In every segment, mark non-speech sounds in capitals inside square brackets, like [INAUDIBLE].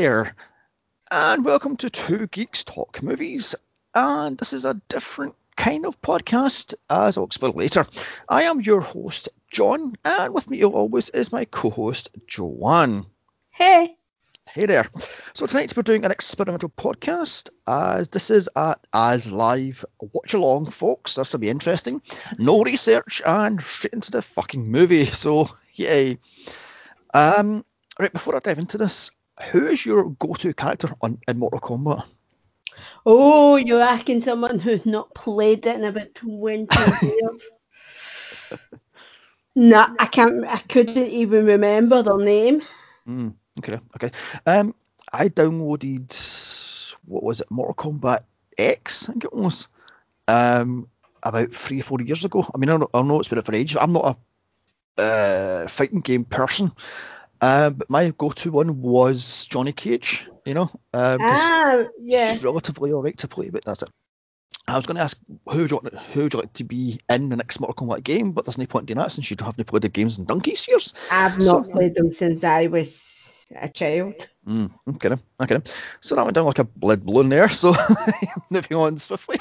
there, and welcome to Two Geeks Talk Movies. And this is a different kind of podcast, as I'll explain later. I am your host, John, and with me, always, is my co host, Joanne. Hey. Hey there. So tonight we're doing an experimental podcast, as this is at As Live Watch Along, folks. This will be interesting. No research and straight into the fucking movie. [LAUGHS] So, yay. Um, right, before I dive into this, who is your go-to character on in Mortal Kombat? Oh, you're asking someone who's not played it in about 20 [LAUGHS] years. no, I can't. I couldn't even remember their name. Mm, okay, okay. Um, I downloaded what was it, Mortal Kombat X, I think it was, um, about three or four years ago. I mean, I know, I know it's been for ages. I'm not a uh, fighting game person, um, but my go-to one was Johnny Cage. You know, um, Ah, yeah. he's relatively alright to play, but that's it. I was going to ask who would, you want, who would you like to be in the next Mortal Kombat game, but there's no point in doing that since you don't have to play the games in donkey's years. I've not played them since I was a child. Mm, okay, okay. So that went down like a blood balloon there. So [LAUGHS] moving on swiftly.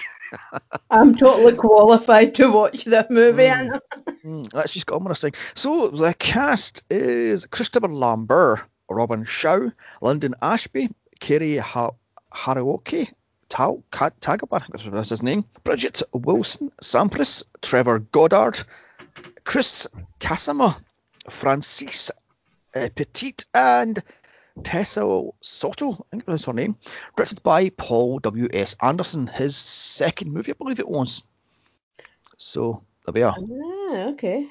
I'm totally qualified to watch that movie. Anna. Mm, let's just get on thing. So the cast is Christopher Lambert, Robin Shou, Linden Ashby, Kerry ha- Haruoki, Tao Ka- Tagaba, I think that's his name, Bridgette Wilson, Sampras, Trevor Goddard, Chris Casama, Francis uh, Petit, and Tessa Soto, I think that's her name, directed by Paul W.S. Anderson, his second movie, I believe it was. So, there we are. Ah, okay.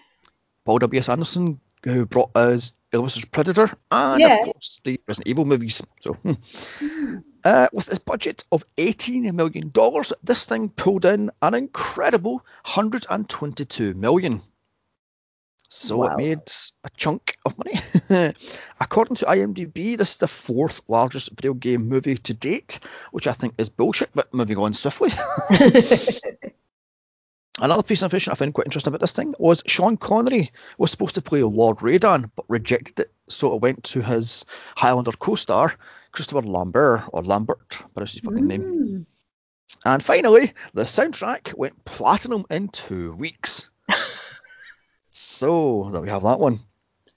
Paul W.S. Anderson, who brought us Elvis's Predator and, Yeah. of course, the Resident Evil movies. So, hmm. uh, with a budget of $18 million, this thing pulled in an incredible $122 million. So Wow. it made a chunk of money. [LAUGHS] According to IMDb, this is the fourth largest video game movie to date, which I think is bullshit, but moving on swiftly. [LAUGHS] Another piece of information I found quite interesting about this thing was Sean Connery was supposed to play Lord Raiden, but rejected it, so it went to his Highlander co-star Christopher Lambert or Lambert, but that's his fucking name. Mm. And finally, the soundtrack went platinum in two weeks. So there we have that one.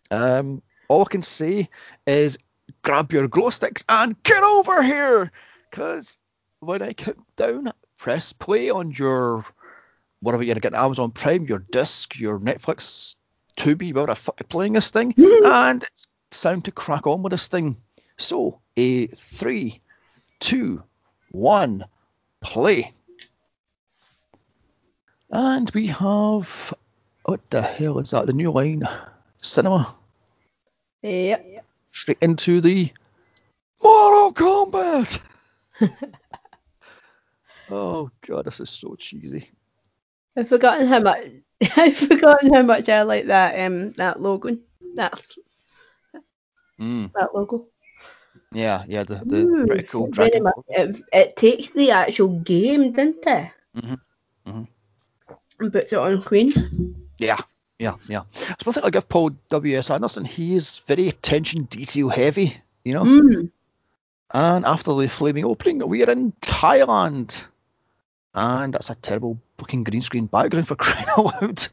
Um, all I can say is grab your glow sticks and get over here, because when I count down, press play on your whatever you're getting Amazon Prime, your disc, your Netflix, Tubi, whatever the fuck you're playing this thing, [LAUGHS] and it's time to crack on with this thing. So, a three, two, one, play. And we have what the hell is that? The new line cinema Yep. straight into the Mortal Kombat. [LAUGHS] oh god, this is so cheesy. I've forgotten how much. [LAUGHS] I've forgotten how much I like that um that logo. That Mm, that logo. yeah, yeah, the, the Mm, pretty cool dragon. much- It, it takes the actual game, doesn't it? Mhm, mhm. And puts it on Queen. Yeah, yeah, yeah. It's one thing I give Paul W.S. Anderson. He is very attention detail heavy, you know. Mm. And after the flaming opening, we are in Thailand. And that's a terrible fucking green screen background for [LAUGHS] crying out loud.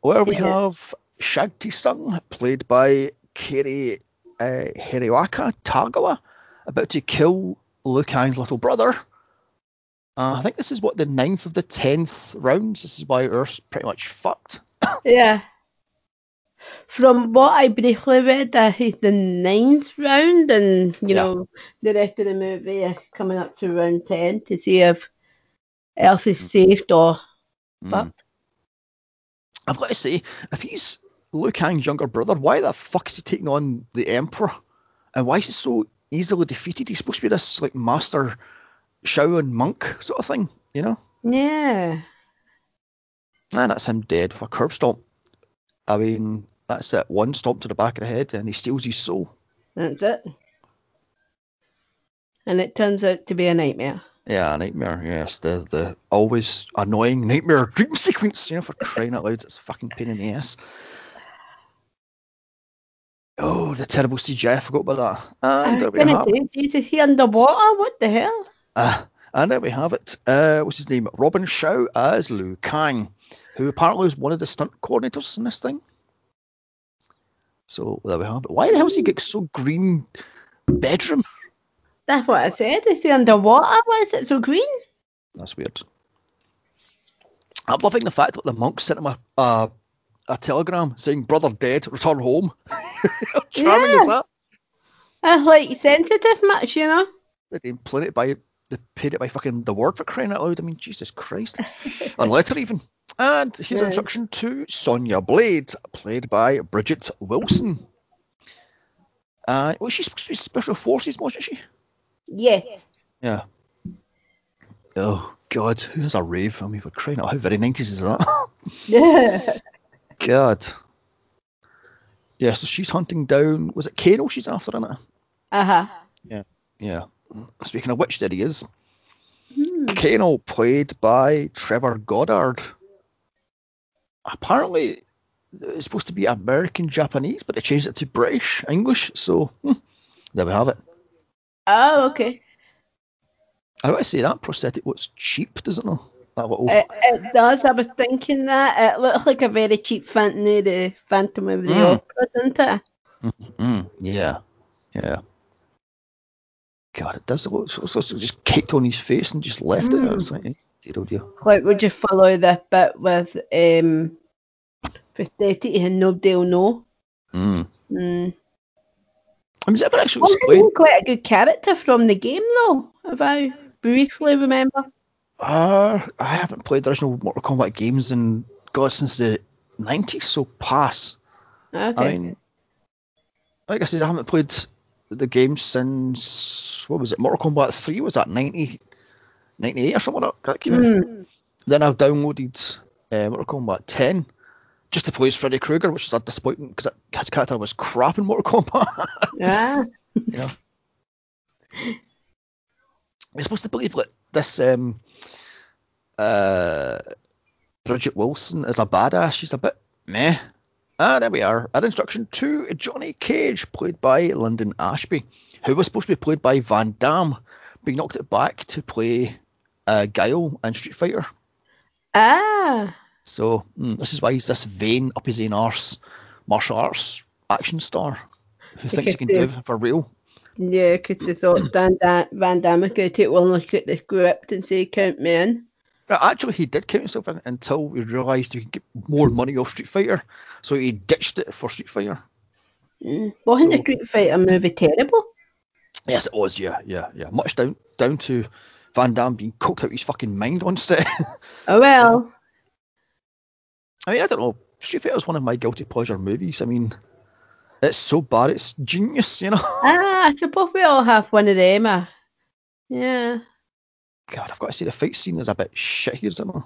Where we Yeah. have Shang Tsung, played by Cary uh, Hiriwaka Tagawa, about to kill Liu Kang's little brother. Uh, I think this is what the ninth of the tenth rounds. This is why Earth's pretty much fucked. [COUGHS] Yeah. From what I briefly read, that is the ninth round, and you Yeah. know the rest of the movie is coming up to round ten to see if Earth is saved or Mm. fucked. I've got to say, if he's Liu Kang's younger brother, why the fuck is he taking on the Emperor? And why is he so easily defeated? He's supposed to be this like master Shaolin monk sort of thing, you know? Yeah. And that's him dead with a curb stomp. I mean, that's it. One stomp to the back of the head, and he steals his soul. That's it. And it turns out to be a nightmare. Yeah, a nightmare. Yes, the the always annoying nightmare dream [LAUGHS] sequence. You know, for crying out loud, it's a fucking pain in the ass. Oh, the terrible CGI. I forgot about that. And was there we have it. Jesus, he underwater? What the hell? Uh, and there we have it. Uh, what's his name? Robin Shou as Liu Kang, who apparently was one of the stunt coordinators in this thing. So there we have it. Why the hell has he got so green bedroom? That's what I said. Is he underwater? Why is it so green? That's weird. I'm loving the fact that the monk sent him a, a, a telegram saying, Brother dead, return home. How [LAUGHS] charming is that? I like sensitive much, you know? They didn't play it by they paid it by fucking the word for crying out loud. I mean, Jesus Christ. [LAUGHS] or letter even. And here's Yeah. an introduction to Sonya Blade, played by Bridgette Wilson. Uh, was she supposed to be special forces, wasn't she? Yes. Yeah. Oh God, who has a rave? I mean, we're crying out. How very 90s is that? yeah. [LAUGHS] God. Yeah, so she's hunting down. Was it Kano she's after, isn't it? huh. Yeah. Yeah. Speaking of which, there he is. Hmm. Kano, played by Trevor Goddard. Apparently, it's supposed to be American Japanese, but they changed it to British English. So hmm, there we have it. Oh, okay. I gotta say that prosthetic looks cheap, doesn't it? That little. It, it does. I was thinking that. It looks like a very cheap Phantom, the Phantom of the Mm. Opera, doesn't it? Mm, yeah, yeah. God, it does look so, so, so just kicked on his face and just left it. I was like, eh, dear oh dear. Like, would you follow that bit with um, prosthetic and nobody will know? Mm. Mm. I mean, is it ever actually explained? quite a good character from the game, though, if I briefly remember. Uh, I haven't played the original Mortal Kombat games in God since the 90s, so pass. Okay. I mean, like I said, I haven't played the game since what was it? Mortal Kombat 3 was that 90, 98 or something like that that came out. Mm. Then I've downloaded uh, Mortal Kombat 10 just to play as Freddy Krueger, which is a disappointment because his character was crap in Mortal Kombat. [LAUGHS] yeah. you know. We're supposed to believe that this um, uh, Bridgette Wilson is a badass. She's a bit meh. Ah, there we are. An introduction to Johnny Cage, played by Linden Ashby, who was supposed to be played by Van Damme, but he knocked it back to play uh, Guile in Street Fighter. Ah. So mm, this is why he's this vain, up his own arse martial arts action star who thinks he can do for real. Yeah, because they thought Van, da- Van Damme could take one look at the script and say, count me in. Actually, he did count himself in until he realised he could get more money off Street Fighter, so he ditched it for Street Fighter. Mm. Wasn't So- the Street Fighter movie terrible? Yes, it was. Yeah, yeah, yeah. Much down down to Van Damme being coked out his fucking mind on set. Oh well. [LAUGHS] I mean, I don't know. Street Fighter is one of my guilty pleasure movies. I mean, it's so bad, it's genius, you know. Ah, I suppose we all have one of them. Uh, yeah. God, I've got to say the fight scene is a bit shit here, isn't it?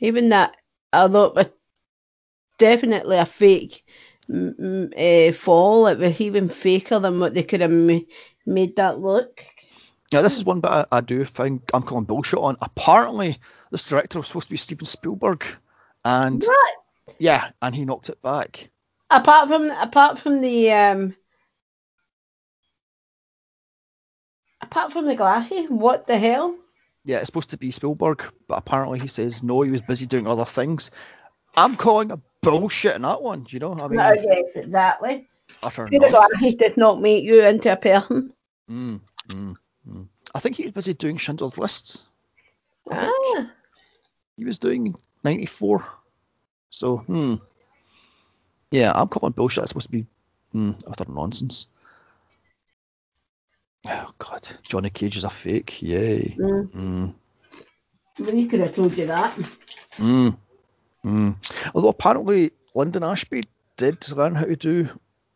Even that, although it was definitely a fake m- m- uh, fall, it was even faker than what they could have ma- made that look. Now, this is one bit I, I do think I'm calling bullshit on. Apparently, this director was supposed to be Steven Spielberg, and What? yeah, and he knocked it back. Apart from apart from the um, apart from the glasses, what the hell? yeah, it's supposed to be Spielberg, but apparently he says no, he was busy doing other things. I'm calling a bullshit on that one, you know? I mean, No, yes, exactly. utter The glasses nonsense. does not make you into a person. Mm, mm, mm. I think he was busy doing Schindler's Lists. I think Ah, he was doing 94. So, hmm. Yeah, I'm calling bullshit. It's supposed to be hmm, utter nonsense. Oh, God. Johnny Cage is a fake. Yay. mm. Mm. Well, he could have told you that. Mm. Mm. Although apparently Linden Ashby did learn how to do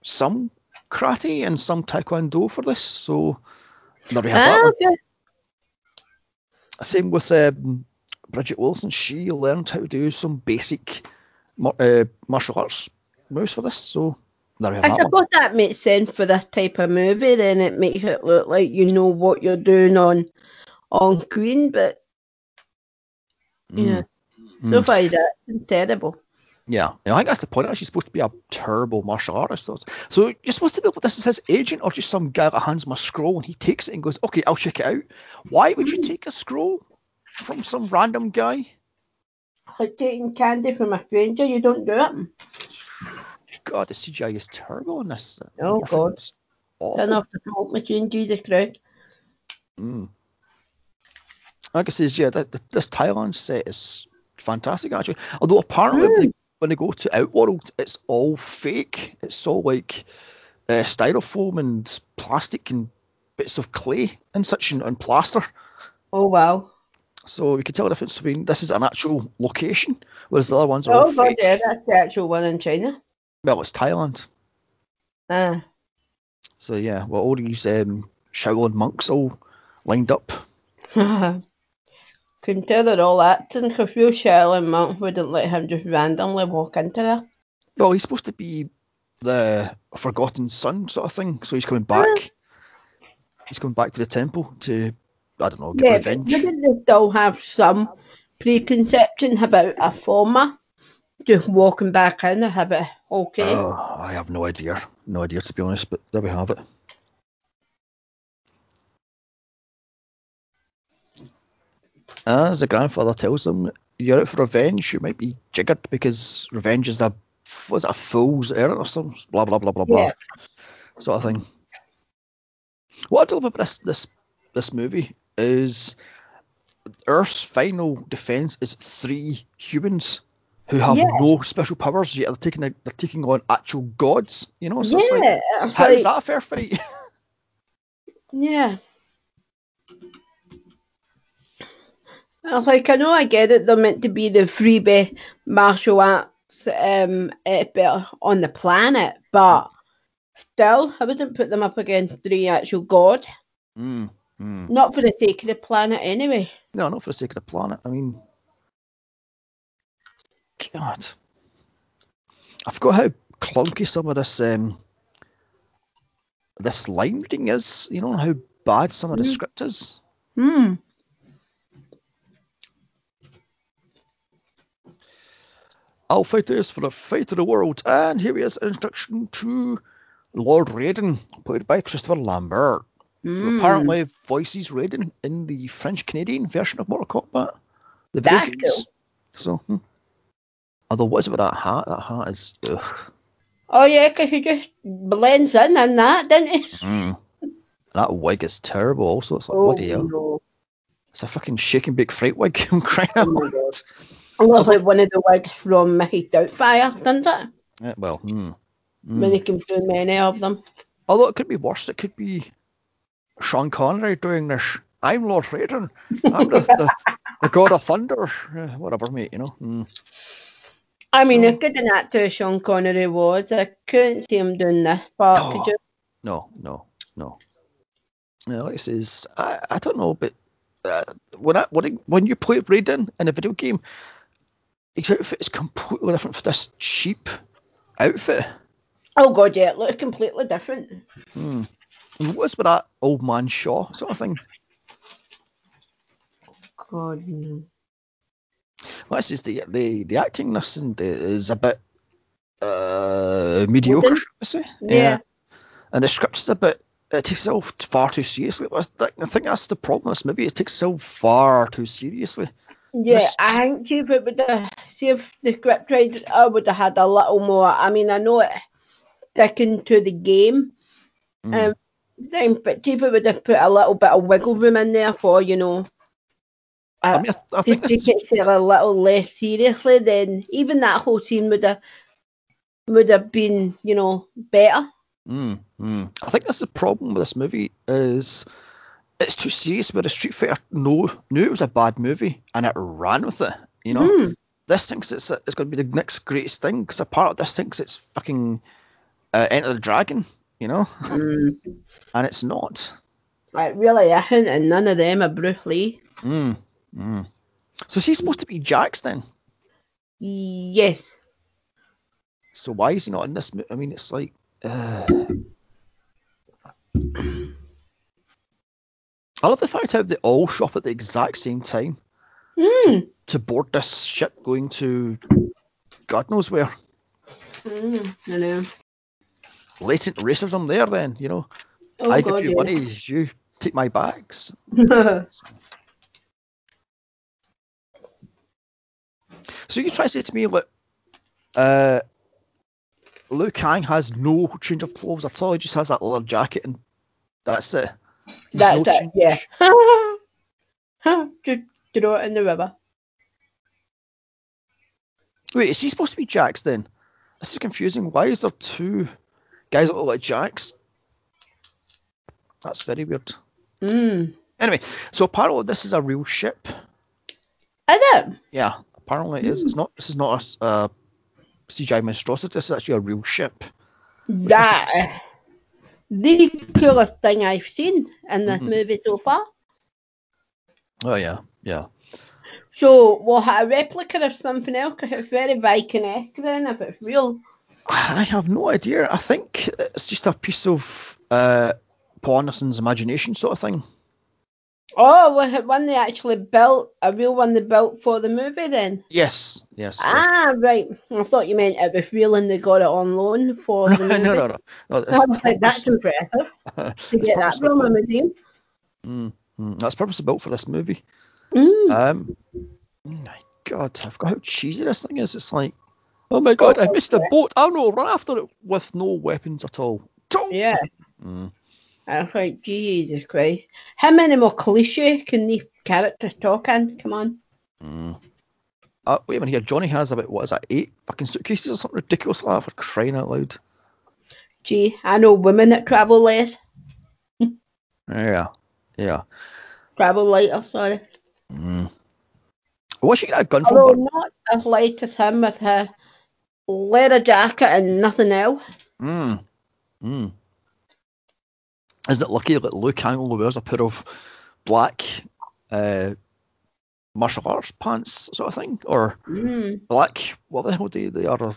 some karate and some taekwondo for this, so there we have that Ah, one. okay. Same with um, Bridgette Wilson. She learned how to do some basic uh, martial arts moves for this, so there we have I suppose that makes sense for this type of movie. Then it makes it look like you know what you're doing on on screen. But yeah, Mm. so far that's terrible. Yeah, and I think that's the point. She's supposed to be a terrible martial artist. So- So you're supposed to be able this is his agent or just some guy that hands him a scroll and he takes it and goes, okay, I'll check it out. Why would you take a scroll from some random guy? Like taking candy from a stranger, you don't do it. God, the CGI is terrible in this. Oh, I God. Turn off the smoke machine, Jesus Christ. Mm. Like I says, yeah, th- th- this Thailand set is fantastic actually. Although apparently when, they, when they go to Outworld, it's all fake. It's all like uh, styrofoam and plastic and bits of clay and such and, and plaster. Oh, wow. So we can tell the difference between this is an actual location, whereas the other ones are Oh, God, fake. yeah, that's the actual one in China. Well, it's Thailand. Ah. So yeah, well all these um, Shaolin monks all lined up. [LAUGHS] Couldn't tell they're all acting because real Shaolin monk wouldn't let him just randomly walk into there. Well, he's supposed to be the forgotten son sort of thing, so he's coming back. He's coming back to the temple to, I don't know, get Yeah, revenge. wouldn't they still have some preconception about a former just walking back in and have it okay? Oh, I have no idea, no idea to be honest, but there we have it. As the grandfather tells him, "You're out for revenge. You might be jiggered because revenge is a was it a fool's errand or something. Blah blah blah blah blah, Yeah. sort of thing." What I love about this this this movie is Earth's final defense is three humans who have Yeah. no special powers yet they're taking a, they're taking on actual gods. You know, so it's like yeah, how is that a fair fight? Yeah. I was like, I know I get it, they're meant to be the freebie martial arts um, on the planet, but still, I wouldn't put them up against three actual gods. mm, mm. Not for the sake of the planet, anyway. No, not for the sake of the planet. I mean, God, I forgot how clunky some of this um this line reading is. You know how bad some of the Mm. script is. Hmm. I'll fight this for the fate of the world. And here is an introduction to Lord Raiden, played by Christopher Lambert. who Hmm. apparently voices Raiden in the French Canadian version of Mortal Kombat. The video That's games. So, hmm. Although what's it with that hat? That hat is. Ugh. Oh, yeah, 'cause he just blends in in that, didn't he? Mm. That wig is terrible. Also, it's like Oh, bloody hell. no. It's a fucking shaking big bake fright wig. [LAUGHS] I'm crying out Oh, my. God. It looks like one of the wigs from Mickey Doubtfire, doesn't it? Yeah, well, hmm. When Mm. he can do many of them. Although it could be worse. It could be Sean Connery doing this. I'm Lord Raiden. I'm the, the, [LAUGHS] the God of Thunder. Uh, whatever, mate. You know. Mm. I mean, So- as good an actor Sean Connery was, I couldn't see him doing this, but No. could you? No, no, no. No, like I says, I, I don't know, but uh, when I, when I, when you play Raiden in a video game, his outfit is completely different for this cheap outfit. Oh, God, yeah, it looked completely different. Hmm. What's with that old man Shaw sort of thing? God, no. Like I says, the the the acting in this and, is a bit uh, mediocre. I say. Yeah. And the script is a bit. It takes itself far too seriously. I think that's the problem this movie. It takes itself far too seriously. Yeah, I think Chief it would have, see if the script writer uh, would have had a little more. I mean, I know it sticking to the game, Mm. um, thing, but Chief it would have put a little bit of wiggle room in there for, you know, I mean, I, I think this take it a little less seriously. Then even that whole scene would have would have been, you know, better. Mm, mm. I think that's the problem with this movie is it's too serious. Where the Street Fighter know, knew it was a bad movie and it ran with it. You know, Hmm. this thinks it's it's going to be the next greatest thing because a part of this thinks it's fucking uh, Enter the Dragon. You know, Mm. [LAUGHS] and it's not. Like really isn't, and none of them are Bruce Lee. Mm, mm. So she's supposed to be Jax then? Yes. So why is he not in this? mo- I mean, it's like. Uh... I love the fact how they all show up at the exact same time. Hmm. to board this ship going to God knows where. Mm, I know. Latent racism there, then, you know. Oh, I God, give you yeah. money, you take my bags. [LAUGHS] So you try to say to me, look, uh, Liu Kang has no change of clothes at all. He just has that leather jacket and that's it. That's no it, yeah. Just throw it in the river. Wait, is he supposed to be Jax then? This is confusing. Why is there two guys that look like Jax? That's very weird. Mm. Anyway, so apparently this is a real ship. Is it? Yeah, apparently it is. It's not. This is not a a CGI monstrosity. This is actually a real ship. That is the coolest thing I've seen in this Mhm. movie so far. Oh yeah, yeah. So we'll have a replica of something else 'cause it's very Viking-esque then if it's real. I have no idea. I think it's just a piece of uh, Paul Anderson's imagination sort of thing. Oh, one they actually built, a real one they built for the movie then? Yes, yes. Ah, right. I thought you meant it was real and they got it on loan for [LAUGHS] the movie. no, no, no. no I was like, that's impressive [LAUGHS] to get that from a museum. Mm, mm, that's purposely built for this movie. Mm. Um, oh my God, I forgot how cheesy this thing is. It's like, oh my God, I missed a [LAUGHS] boat. I know, run after it with no weapons at all. Yeah. Mm, I was like, Jesus Christ. How many more cliche can these characters talk in? Come on. mm. Uh, wait a minute here. Johnny has about what is that? Eight fucking suitcases or something ridiculous like that for crying out loud. Gee, I know women that travel less. Yeah, yeah. Travel lighter, sorry. Mm. She get a gun from? Although Bert? not as light as him with her leather jacket and nothing else. Mm. Mm. Isn't it lucky that Liu Kang only wears a pair of black uh, martial arts pants sort of thing? Or Mm. black, what the hell do they are?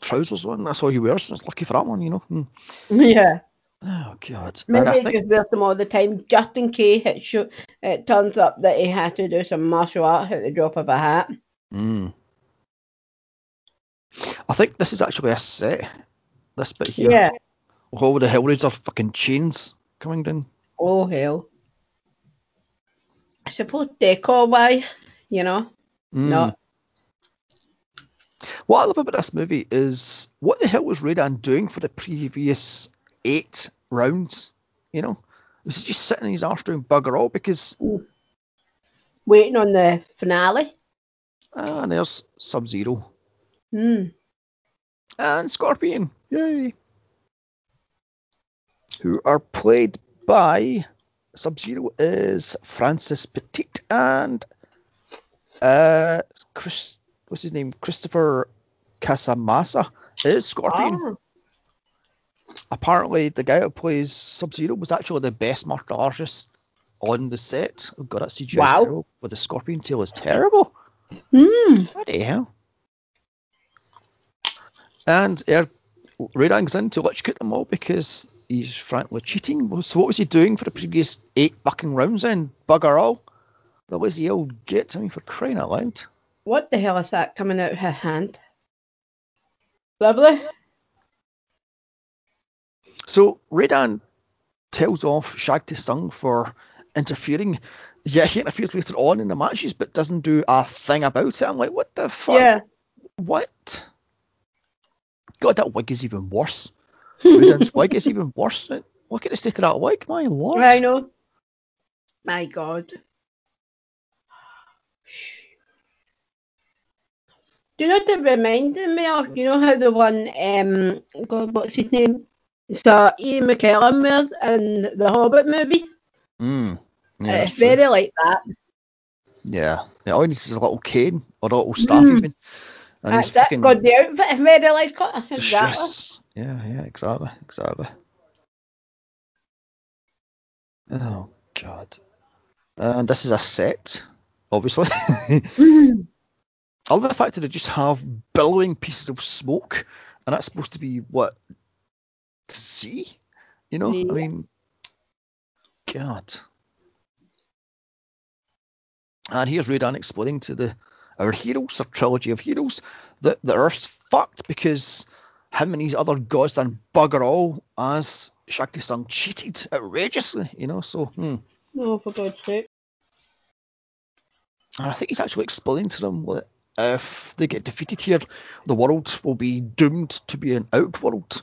Trousers on? That's all he wears. It's lucky for that one, you know. Mm. [LAUGHS] Yeah. Oh, God. Maybe he think, just wears them all the time just in case it, sho- it turns up that he had to do some martial arts at the drop of a hat. mm. I think this is actually a set. This bit here. Yeah. Oh, the Hellraiser fucking chains coming down. Oh, hell. I suppose decor wise, you know, Mm. not. What I love about this movie is what the hell was Raiden doing for the previous eight rounds? You know, was he just sitting in his arse doing bugger all? Because Waiting on the finale. ah, and there's Sub Zero Hmm. and Scorpion, yay! Who are played by Sub Zero is Francis Petit and uh Chris, what's his name? Christopher Casamassa is Scorpion. Ah. apparently the guy who plays Sub Zero was actually the best martial artist on the set. Oh god, that CGI is Wow. terrible. But the scorpion tail is terrible. Hmm. Bloody hell. And er, Raiden's in to electrocute them all because he's frankly cheating. So what was he doing for the previous eight fucking rounds then? Bugger all. That was the old git. I mean, for crying out loud. What the hell is that coming out of her hand? Lovely. So Raiden tells off Shang Tsung for interfering. Yeah, he interferes later on in the matches, but doesn't do a thing about it. I'm like, what the fuck? Yeah. What? God, that wig is even worse. Raiden's wig is even worse. Look at the state of that wig, my lord. I know. My God. Do you know what it reminded me of? You know how the one, um, God, what's his name? So Ian McKellen wears in the Hobbit movie. Mm. Yeah, it's that's true. very like that. yeah. yeah. All he needs is a little cane or a little staff Mm. even. And That's it. fucking God, the outfit is very like it. Just- Exactly. Yeah, yeah, exactly, exactly. Oh god. And this is a set, obviously. Mm-hmm. [LAUGHS] I love the fact that they just have billowing pieces of smoke, and that's supposed to be what to see. You know, I mean, God. And here's Raiden explaining to the our heroes, our trilogy of heroes, that the Earth's fucked because him and his other gods done bugger all as Shang Tsung cheated outrageously, you know. So, hmm. Oh, for God's sake. And I think he's actually explained to them that if they get defeated here, the world will be doomed to be an outworld,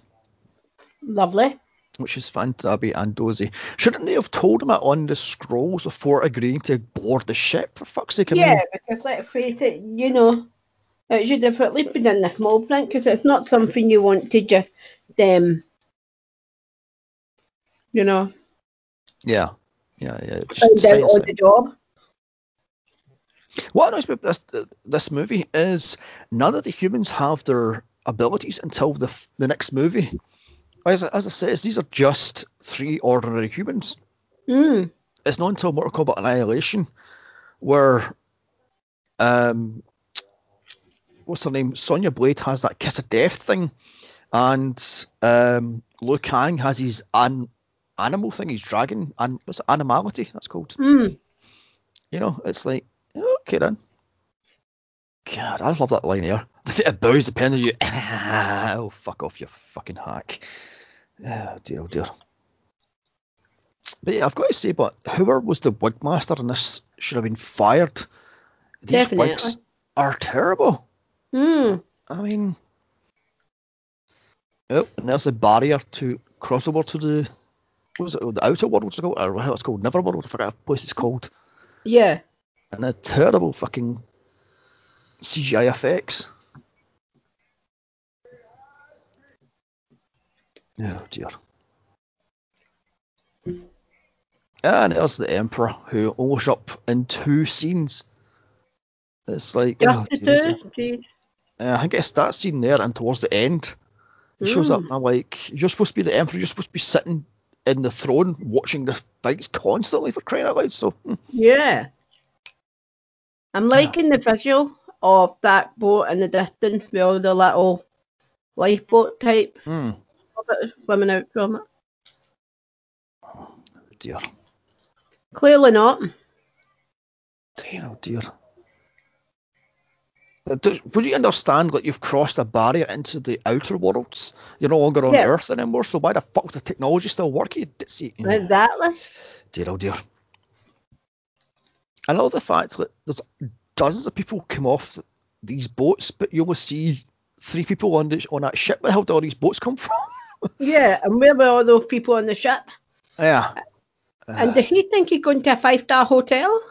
Lovely. which is Fantabi and Dozy. Shouldn't they have told him it on the scrolls before agreeing to board the ship? For fuck's sake, I mean, Yeah, because let's face it, you know, it should have at least been in the small print because it's not something you want to just, um, you know, yeah, yeah, yeah. find Just out on the job. What annoys me about this this movie is none of the humans have their abilities until the the next movie. As, I- as I said, these are just three ordinary humans. Mm. It's not until Mortal Kombat Annihilation where um what's her name? Sonya Blade has that kiss of death thing, and um Liu Kang has his an animal thing, his dragon, and what's it, animality? That's called. Mm. You know, it's like, okay then. God, I love that line here. [LAUGHS] It bows depending on you. [LAUGHS] oh, fuck off, you fucking hack. Oh, dear, oh dear. But yeah, I've got to say, but whoever was the wigmaster in this should have been fired. These Definitely. wigs are terrible. Mm. I mean, oh, and there's a barrier to cross over to the, what was it, the outer world, what's it called? Or what it's called, Neverworld, I forget what place it's called. Yeah. and a terrible fucking CGI effects. Oh dear. And there's the Emperor who only showed up in two scenes. It's like, oh, Just dear, dear. Uh, I think it's that scene there and towards the end. He shows up Mm. and I'm like, you're supposed to be the Emperor, you're supposed to be sitting in the throne watching the fights constantly for crying out loud. So, hmm. Yeah. I'm liking the visual of that boat in the distance with all the little lifeboat type hmm, of it swimming out from it. Oh dear. Clearly not. Dear, oh dear. Uh, does- Would you understand that you've crossed a barrier into the outer worlds? You're no longer on Yeah. Earth anymore, so why the fuck the technology still work? You ditzy. Exactly. Dear, oh dear. I love the fact that there's dozens of people come off these boats, but you only see three people on the, on that ship. Where the hell do all these boats come [LAUGHS] from? Yeah, and where were all those people on the ship? yeah. And did he think he'd gone to a five star hotel?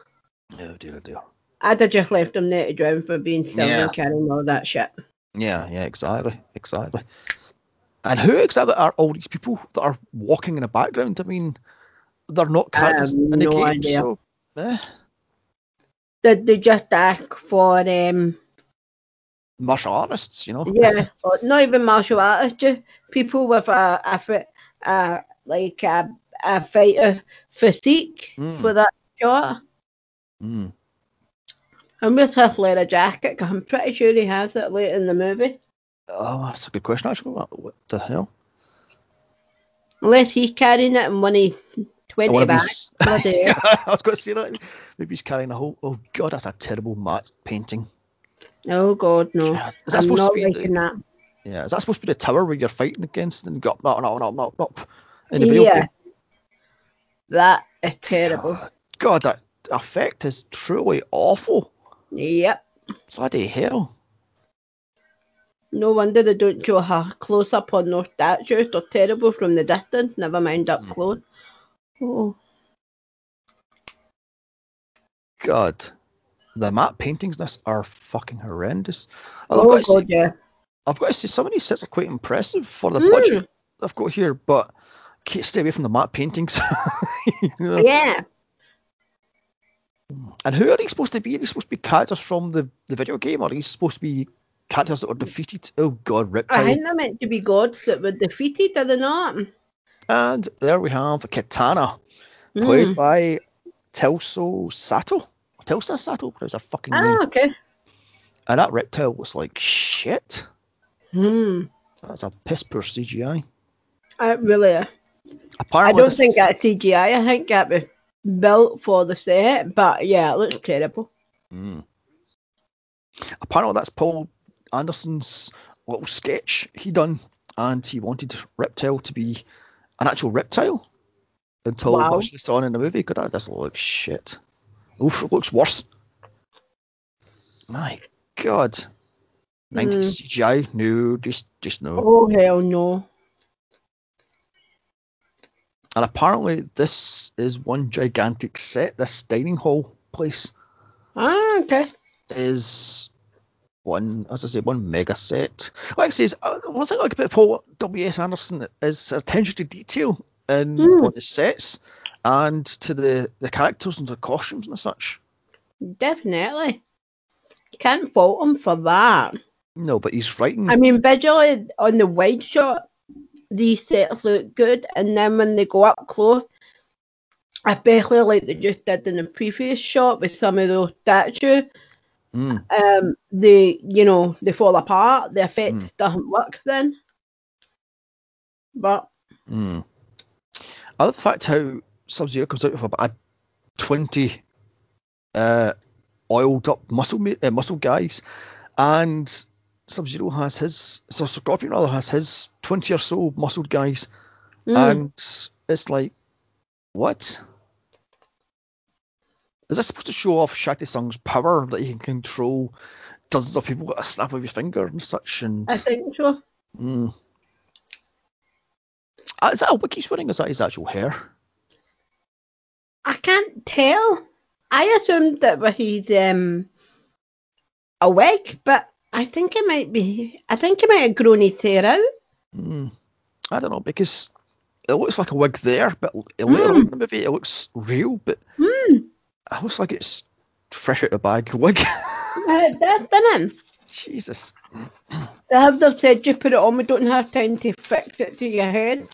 Oh dear, oh dear. I'd have just left him there to drown for being silly Yeah. and carrying all that shit. Yeah, yeah, exactly, exactly. And who exactly are all these people that are walking in the background? I mean, they're not characters in the no game, idea. so eh, Did they just ask for um martial artists, you know. yeah, or not even martial artists, just people with a a, a like a a fighter physique Mm. for that shot. Mm. And where's his leather jacket? I'm pretty sure he has it late in the movie. Oh, that's a good question. Actually, what, what the hell? Unless he's carrying it in one of I 20 wonder if bags. Bloody. [LAUGHS] I was going to say that. Maybe he's carrying a whole. Oh God, that's a terrible matte painting. Oh god, no. God, is that I'm supposed to not be the- that. Yeah, is that supposed to be the tower where you're fighting against and got up, up, up, up, up in the video Yeah. That is terrible. [SIGHS] God, that effect is truly awful. Yep. Bloody hell. No wonder they don't show her close up on those statues. They're terrible from the distance, never mind up close. Oh, God, the matte paintings in this are fucking horrendous. And I've, oh got to god, say, yeah. I've got to say, some of these sets are quite impressive for the Mm. budget I've got here, but can't stay away from the matte paintings. [LAUGHS] You know? Yeah. And who are these supposed to be? Are these supposed to be characters from the, the video game, or are these supposed to be characters that were defeated? Oh God, I think they're meant to be gods that were defeated, are they not? And there we have Katana, played Mm. by Telso Sato. Telsa Sato, that was her fucking name. Ah, okay. And that reptile was like shit. Hmm. That's a piss poor CGI. It really is. I don't think was- that's CGI. I think that was built for the set, but yeah, it looks terrible. Mm. Apparently, that's Paul Anderson's little sketch he done, and he wanted Reptile to be an actual reptile until Wow. actually saw it in the movie. God, that does look shit. Oof, it looks worse. My God. 90s CGI? No, just just no. Oh hell no. And apparently, this is one gigantic set. This dining hall place Ah, okay. is one, as I say, one mega set. Like I say, uh, one thing I like about Paul W.S. Anderson is attention to detail in Hmm. on the sets and to the, the characters and the costumes and such. Definitely. Can't fault him for that. No, but he's writing. I mean, visually on the wide shot, these sets look good, and then when they go up close, especially like they just did in the previous shot with some of those statues, Mm, um, they you know they fall apart. The effect Mm. doesn't work then. But mm. I love the fact how Sub Zero comes out with about a 20 uh, oiled up muscle uh, muscle guys, and Sub Zero has his, so Scorpion rather has his 20 or so muscled guys, mm, and it's like, what? Is this supposed to show off Shang Tsung's power that he can control dozens of people at a snap of your finger and such? And I think so. mm. Uh, is that a he's? Or is that his actual hair? I can't tell. I assumed that was his um a wig, but I think it might be. I think it might have grown his hair out. Mm. I don't know because it looks like a wig there, but later on in the movie it looks real, but Hmm. it looks like it's fresh out of [LAUGHS] the bag wig. Uh, that's done. Jesus. They have they've said just put it on. We don't have time to fix it to your head.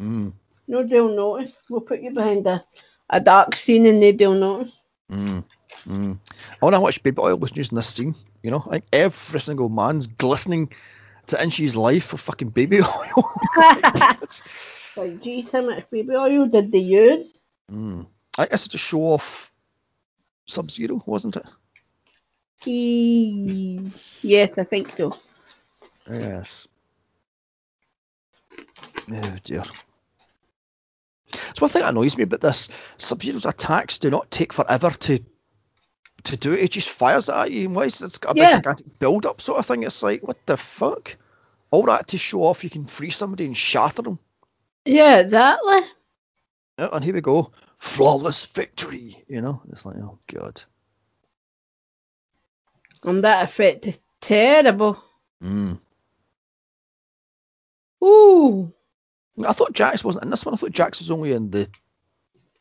Mm. Nobody'll notice. We'll put you behind a, a dark scene and nobody'll notice. Mm, mm. I wonder how much baby oil was used in this scene. You know, like every single man's glistening to inches life for fucking baby [LAUGHS] oil. [LAUGHS] [LAUGHS] Like, geez, how much baby oil did they use? mm. I guess to show off Sub Zero, wasn't it? He... Yes, I think so. Yes. Oh dear. So one thing that annoys me about this, Sub Zero's attacks do not take forever to to do it. It just fires at you. And why is it's got a big Yeah. gigantic build up sort of thing? It's like what the fuck? All that to show off you can free somebody and shatter them. Yeah, exactly. Yeah, and here we go. Flawless victory. You know? It's like, oh god. And that effect is terrible. Mm. Ooh. I thought Jax wasn't in this one. I thought Jax was only in the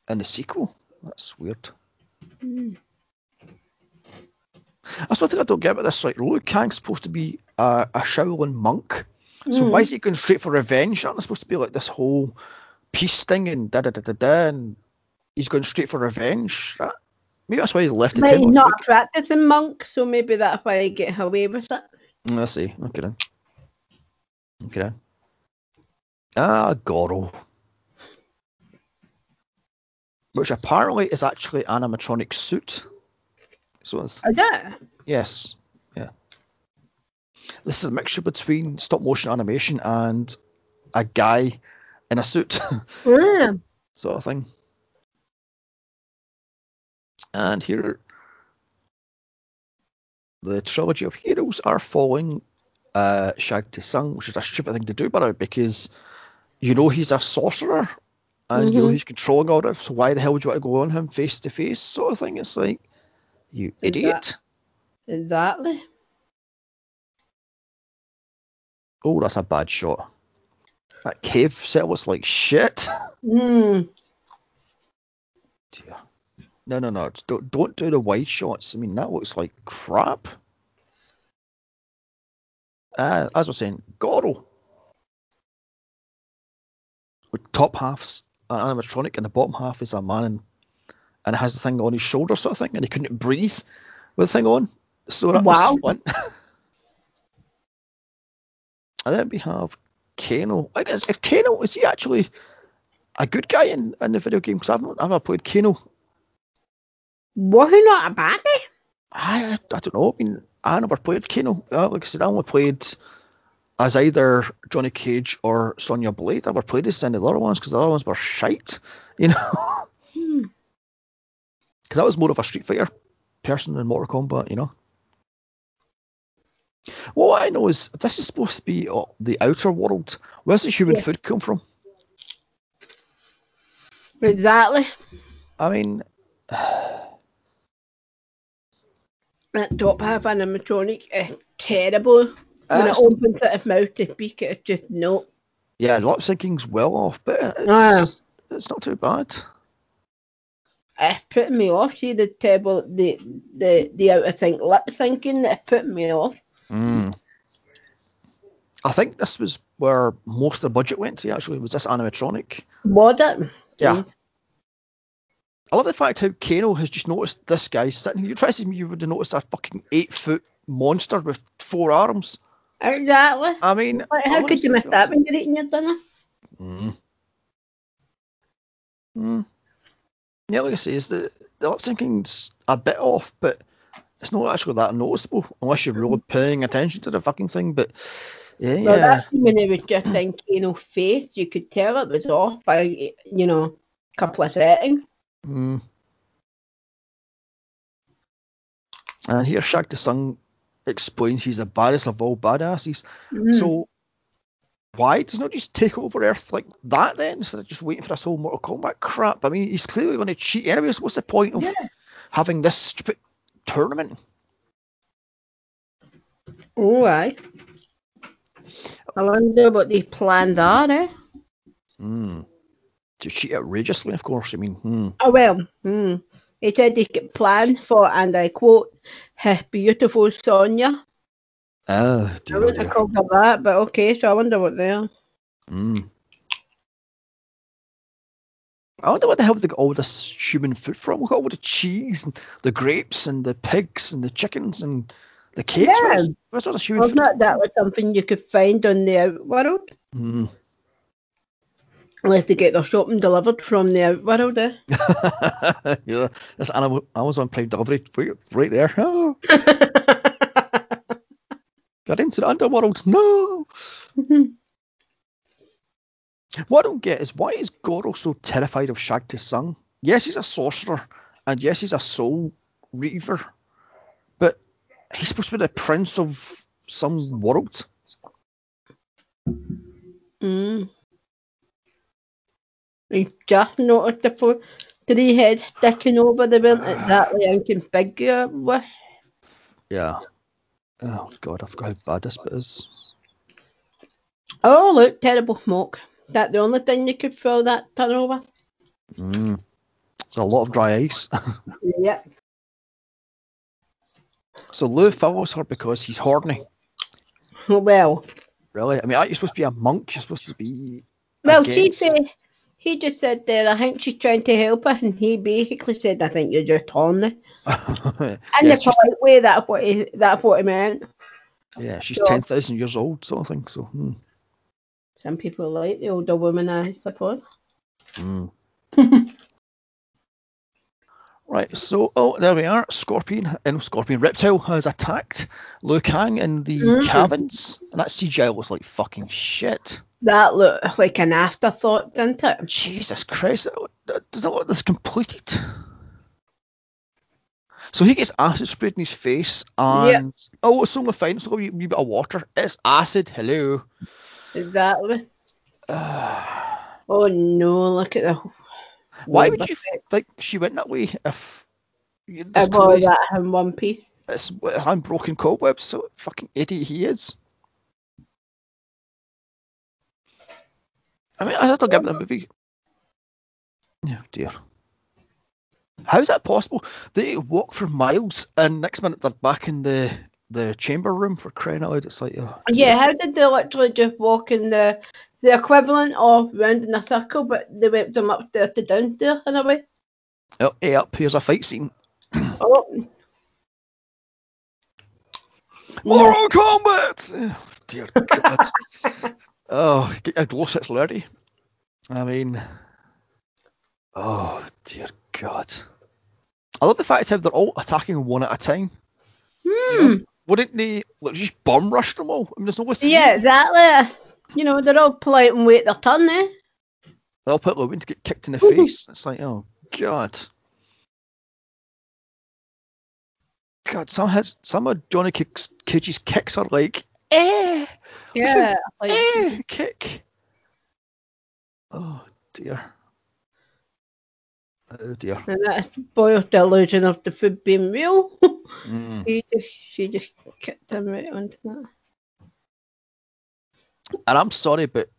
in the sequel. That's weird. Mm. That's one thing I don't get about this. Like, Liu Kang's supposed to be a, a Shaolin monk. So Mm. why is he going straight for revenge? Aren't they supposed to be like this whole peace thing and da da da da da? And he's going straight for revenge. That, maybe that's why he left the But he's temple. not a practicing monk, so maybe that's why he get away with it. I see. Okay then. Okay then. Ah, Goro. Which apparently is actually an animatronic suit. It's, Is it? yes, yeah. This is a mixture between stop motion animation and a guy in a suit Yeah. [LAUGHS] sort of thing. And here, the trilogy of heroes are following uh, Shang Tsung, which is a stupid thing to do, but because you know he's a sorcerer and you know Mhm. he's controlling all that. So why the hell would you want to go on him face to face, sort of thing? It's like you idiot. Exactly. Oh, that's a bad shot. That cave set looks like shit. Mm. Dear. No, no, no. Don't don't do the wide shots. I mean, that looks like crap. Uh, as I was saying, Goro. With top half's an animatronic and the bottom half is a man and, and has the thing on his shoulder sort of thing, and he couldn't breathe with the thing on. So that Wow. was fun. [LAUGHS] and then we have Kano. I guess if Kano is he actually a good guy in, in the video game? Because I've I've not played Kano. Was he not a baddie? I, I don't know. I mean, I never played Kano. Uh, like I said, I only played as either Johnny Cage or Sonya Blade. I never played as any of the other ones because the other ones were shite, you know. [LAUGHS] Because I was more of a Street Fighter person in Mortal Kombat, you know. Well, what I know is this is supposed to be uh, the outer world. Where's the human Yeah. food come from? Exactly. I mean, [SIGHS] That top half animatronic is terrible. When it opens its mouth to speak, it's just no. yeah, lip syncing's well off, but it's, Ah. it's not too bad. It's putting me off. See the table, the the the out of sync lip syncing. It's putting me off. Mm. I think this was where most of the budget went to. Actually, was this animatronic? Was it? Yeah. I love the fact how Kano has just noticed this guy sitting. You to me, you would have noticed a fucking eight foot monster with four arms. Exactly. I mean, Like, how could you miss that when you're eating your dinner? Mm. Mm. Yeah, like I say, is the the lip syncing's a bit off, but it's not actually that noticeable unless you're really paying attention to the fucking thing. But yeah, Well, yeah. when it was just in Kano's face, you could tell it was off by, you know, a couple of settings. Mm. And here Shang Tsung explains he's the baddest of all badasses. Mm. So why does he not just take over Earth like that then instead of just waiting for this whole Mortal Kombat crap? I mean, he's clearly going to cheat anyway. So what's the point of Yeah. having this stupid tournament? Oh, aye. I wonder what these planned are, eh? Hmm. To cheat outrageously, of course. I mean, hmm. Oh, well, hmm. He said he could plan for, and I quote, his beautiful Sonya. Ah, I wouldn't have called her that, but okay, so I wonder what they are. Hmm. I wonder where the hell they got all this human food from. Look at all the cheese and the grapes and the pigs and the chickens and the cakes. Yeah. Where's, where's all this human Wasn't food? that, that was something you could find on the outworld? Hmm. Unless they get their shopping delivered from the outworld, eh? [LAUGHS] yeah, that's Am- Amazon Prime delivery right, right there. Oh, [LAUGHS] got into the underworld. No. [LAUGHS] What I don't get is why is Goro so terrified of Shang Tsung? Yes, he's a sorcerer, and yes, he's a soul reaver, but he's supposed to be the prince of some world. Mm. I just noticed the four, three heads sticking over the weren't exactly inconspicuous. Yeah. Oh God, I forgot how bad this bit is. Oh, look, terrible smoke. That the only thing you could throw that tunnel over. Mm. There's a lot of dry ice. [LAUGHS] Yeah. so Liu follows her because he's horny. [LAUGHS] Well, Really? I mean, aren't you supposed to be a monk? You're supposed to be. well, he against- said he just said there. I think she's trying to help her, and he basically said, "I think you're just horny." [LAUGHS] yeah, In the polite way, that's what he that's what he meant. yeah, she's So- 10,000 years old, sort of thing. So, hmm. Some people like the older woman, I suppose. Hmm. [LAUGHS] Right, so, oh, there we are. Scorpion, and Scorpion Reptile has attacked Liu Kang in the Mm. caverns, and that CGI was like fucking shit. That looks like an afterthought, didn't it? Jesus Christ, does it look this completed? So he gets acid sprayed in his face, and oh, it's only fine. It's only a wee, bit of water. It's acid. Hello. Exactly. [SIGHS] Oh no, look at the. Why would you think she went that way if you- I there's bought clearly- that in one piece. it's unbroken cobwebs? So fucking idiot he is. I mean, I don't get the movie. Yeah, dear. How is that possible? They walk for miles, and next minute they're back in the the chamber room for crying out loud. It's like, oh, Yeah, how did they literally just walk in the the equivalent of round in a circle, but they went from upstairs to downstairs in a way? oh, hey up, here's a fight scene. Oh, [COUGHS] Mortal Kombat! Oh, dear God. [LAUGHS] oh, get your glow sticks ready. I mean, oh, dear God. I love the fact that they're all attacking one at a time. Hmm. Wouldn't they like, just bomb rush them all? I mean, there's no. Yeah, exactly. You know, they're all polite and wait their turn, eh? They'll put Lewin to get kicked in the face. It's like, oh god. God, some has some of Johnny Cage's kicks are like, eh, Yeah. Like, eh, kick. Oh dear. Oh dear. and that's Boyle's delusion of the food being real. Mm. [LAUGHS] she just she just kicked him right onto that. And I'm sorry, but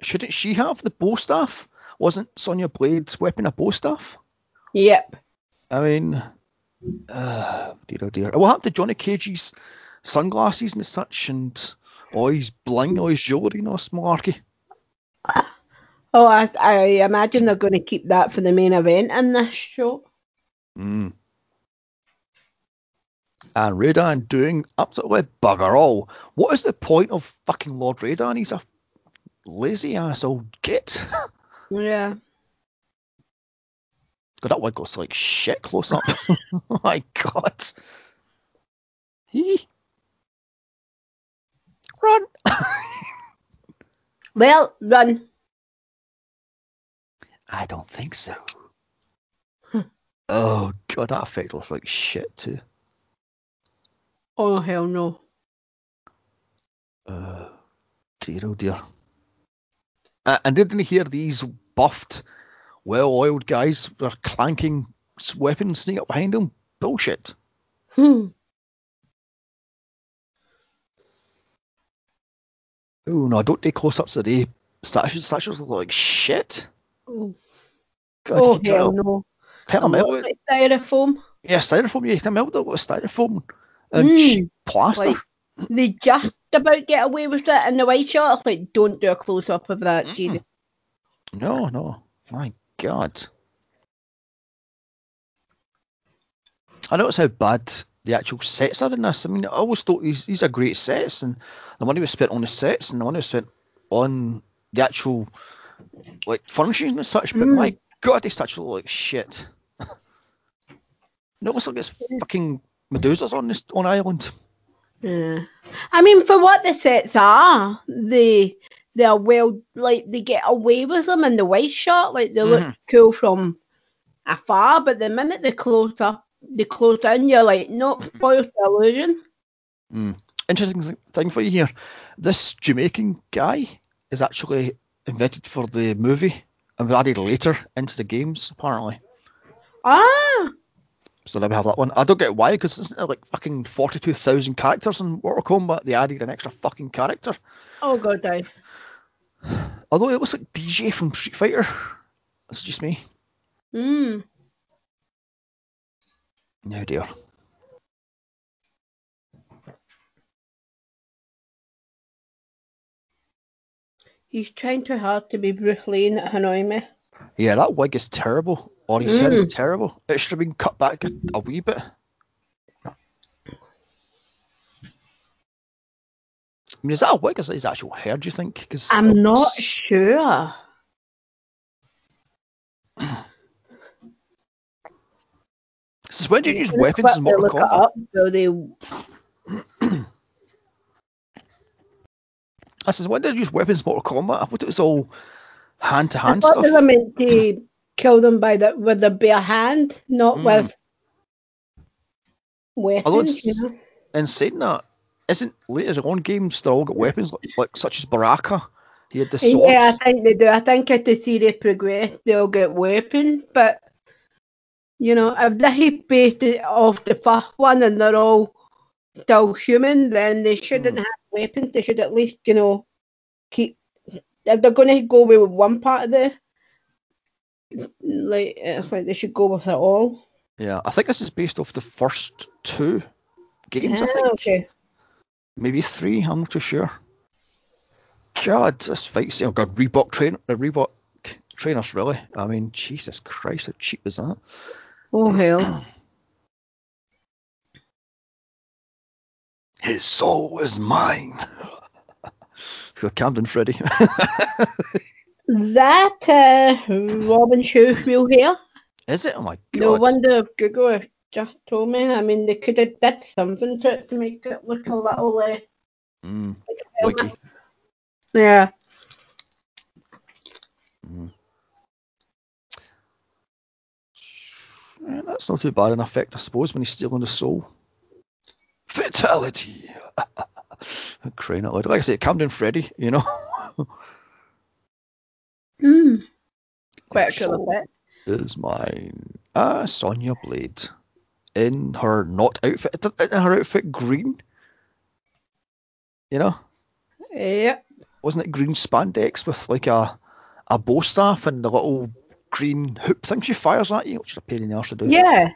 shouldn't she have the bow staff? Wasn't Sonya Blade's weapon a bow staff? Yep. I mean, uh, dear oh dear. What happened to Johnny Cage's sunglasses and such, and his bling, his jewellery, this malarkey? Oh, I, I imagine they're going to keep that for the main event in this show. Mm. And Raiden doing absolutely bugger all. What is the point of fucking Lord Raiden? He's a lazy ass old git. [LAUGHS] Yeah. God, that wig looks like shit close up. oh [LAUGHS] my god. He. Run. [LAUGHS] Well, run. I don't think so. oh god, that effect looks like shit too. Oh hell no. Uh, dear oh dear. Uh, and didn't you hear these buffed, well-oiled guys were clanking weapons sneak up behind them? Bullshit. Hmm. Oh no, I don't take close-ups of the statues. Statues look like shit. Oh, God, oh you tell, no. tell them out. Like styrofoam. Yeah, styrofoam. You can melt it with styrofoam and Mm, cheap plaster. like- They just about get away with it in the white shot. Like, don't do a close up of that, Mm-mm. Jesus. No, no. My God. I notice how bad the actual sets are in this. I mean, I always thought these these are great sets, and the money was spent on the sets, and the money was spent on the actual like furnishings and such. But Mm. my God, they start to look like shit. [LAUGHS] it looks like it's fucking Medusas on this on island. Yeah. I mean, for what the sets are, they they're well, like they get away with them in the white shot. Like they look Mhm. cool from afar, but the minute they close up, they close in, you're like, nope, spoils the illusion. Interesting thing for you here. This Jamaican guy is actually invented for the movie and was added later into the games, apparently. Ah, So now we have that one. I don't get why, because isn't there like fucking 42,000 characters in Mortal Kombat? They added an extra fucking character. oh god, I. Although it looks like DJ from Street Fighter. That's just me. Mm. No dear. He's trying too hard to be Bruce Lee and it annoy me. Yeah, that wig is terrible. Or his hair is Mm. terrible. It should have been cut back a, a wee bit. I mean, is that a wig or is that his actual hair, do you think? Cause I'm not sure. [CLEARS THROAT] Is when do you use weapons in Mortal Kombat? up so they This is when did you use weapons in Mortal Kombat? I thought it was all hand to I hand thought stuff. they were meant to kill them by the with the bare hand, not Mm. with weapons. Although it's- you know? And saying that, isn't later on games they all got weapons like, like such as Baraka? He had the swords. Yeah, I think they do. I think as the series progress, they'll get weapons, but you know, if they based it off the first one and they're all still human, then they shouldn't Hmm. have weapons. They should at least, you know, keep. If they're going to go away with one part of the, like, it's like they should go with it all. Yeah, I think this is based off the first two games. I Ah, think okay. maybe three. I'm not too sure. God, this fight. Oh God, Reebok train, uh, Reebok trainers. Really? I mean, Jesus Christ, how cheap is that? Oh hell. His soul is mine. [LAUGHS] Camden Freddy. that uh, Robin real hair? Is it? Oh my god. No wonder Google just told me. I mean, they could have did something to it to make it look a little uh, Mm, like a helmet. wiki. Yeah. That's not too bad an effect, I suppose, when he's stealing the soul. Fatality. Crying out loud. Like I say, calm down, Freddy. You know. [LAUGHS] Mm. Quite a cool effect. is mine. Ah, Sonya Blade in her not outfit. In her outfit green. You know, Yep. wasn't it green spandex with like a a bow staff and the little green hoop thing she fires at you, which is a pain in the arse to do. Yeah.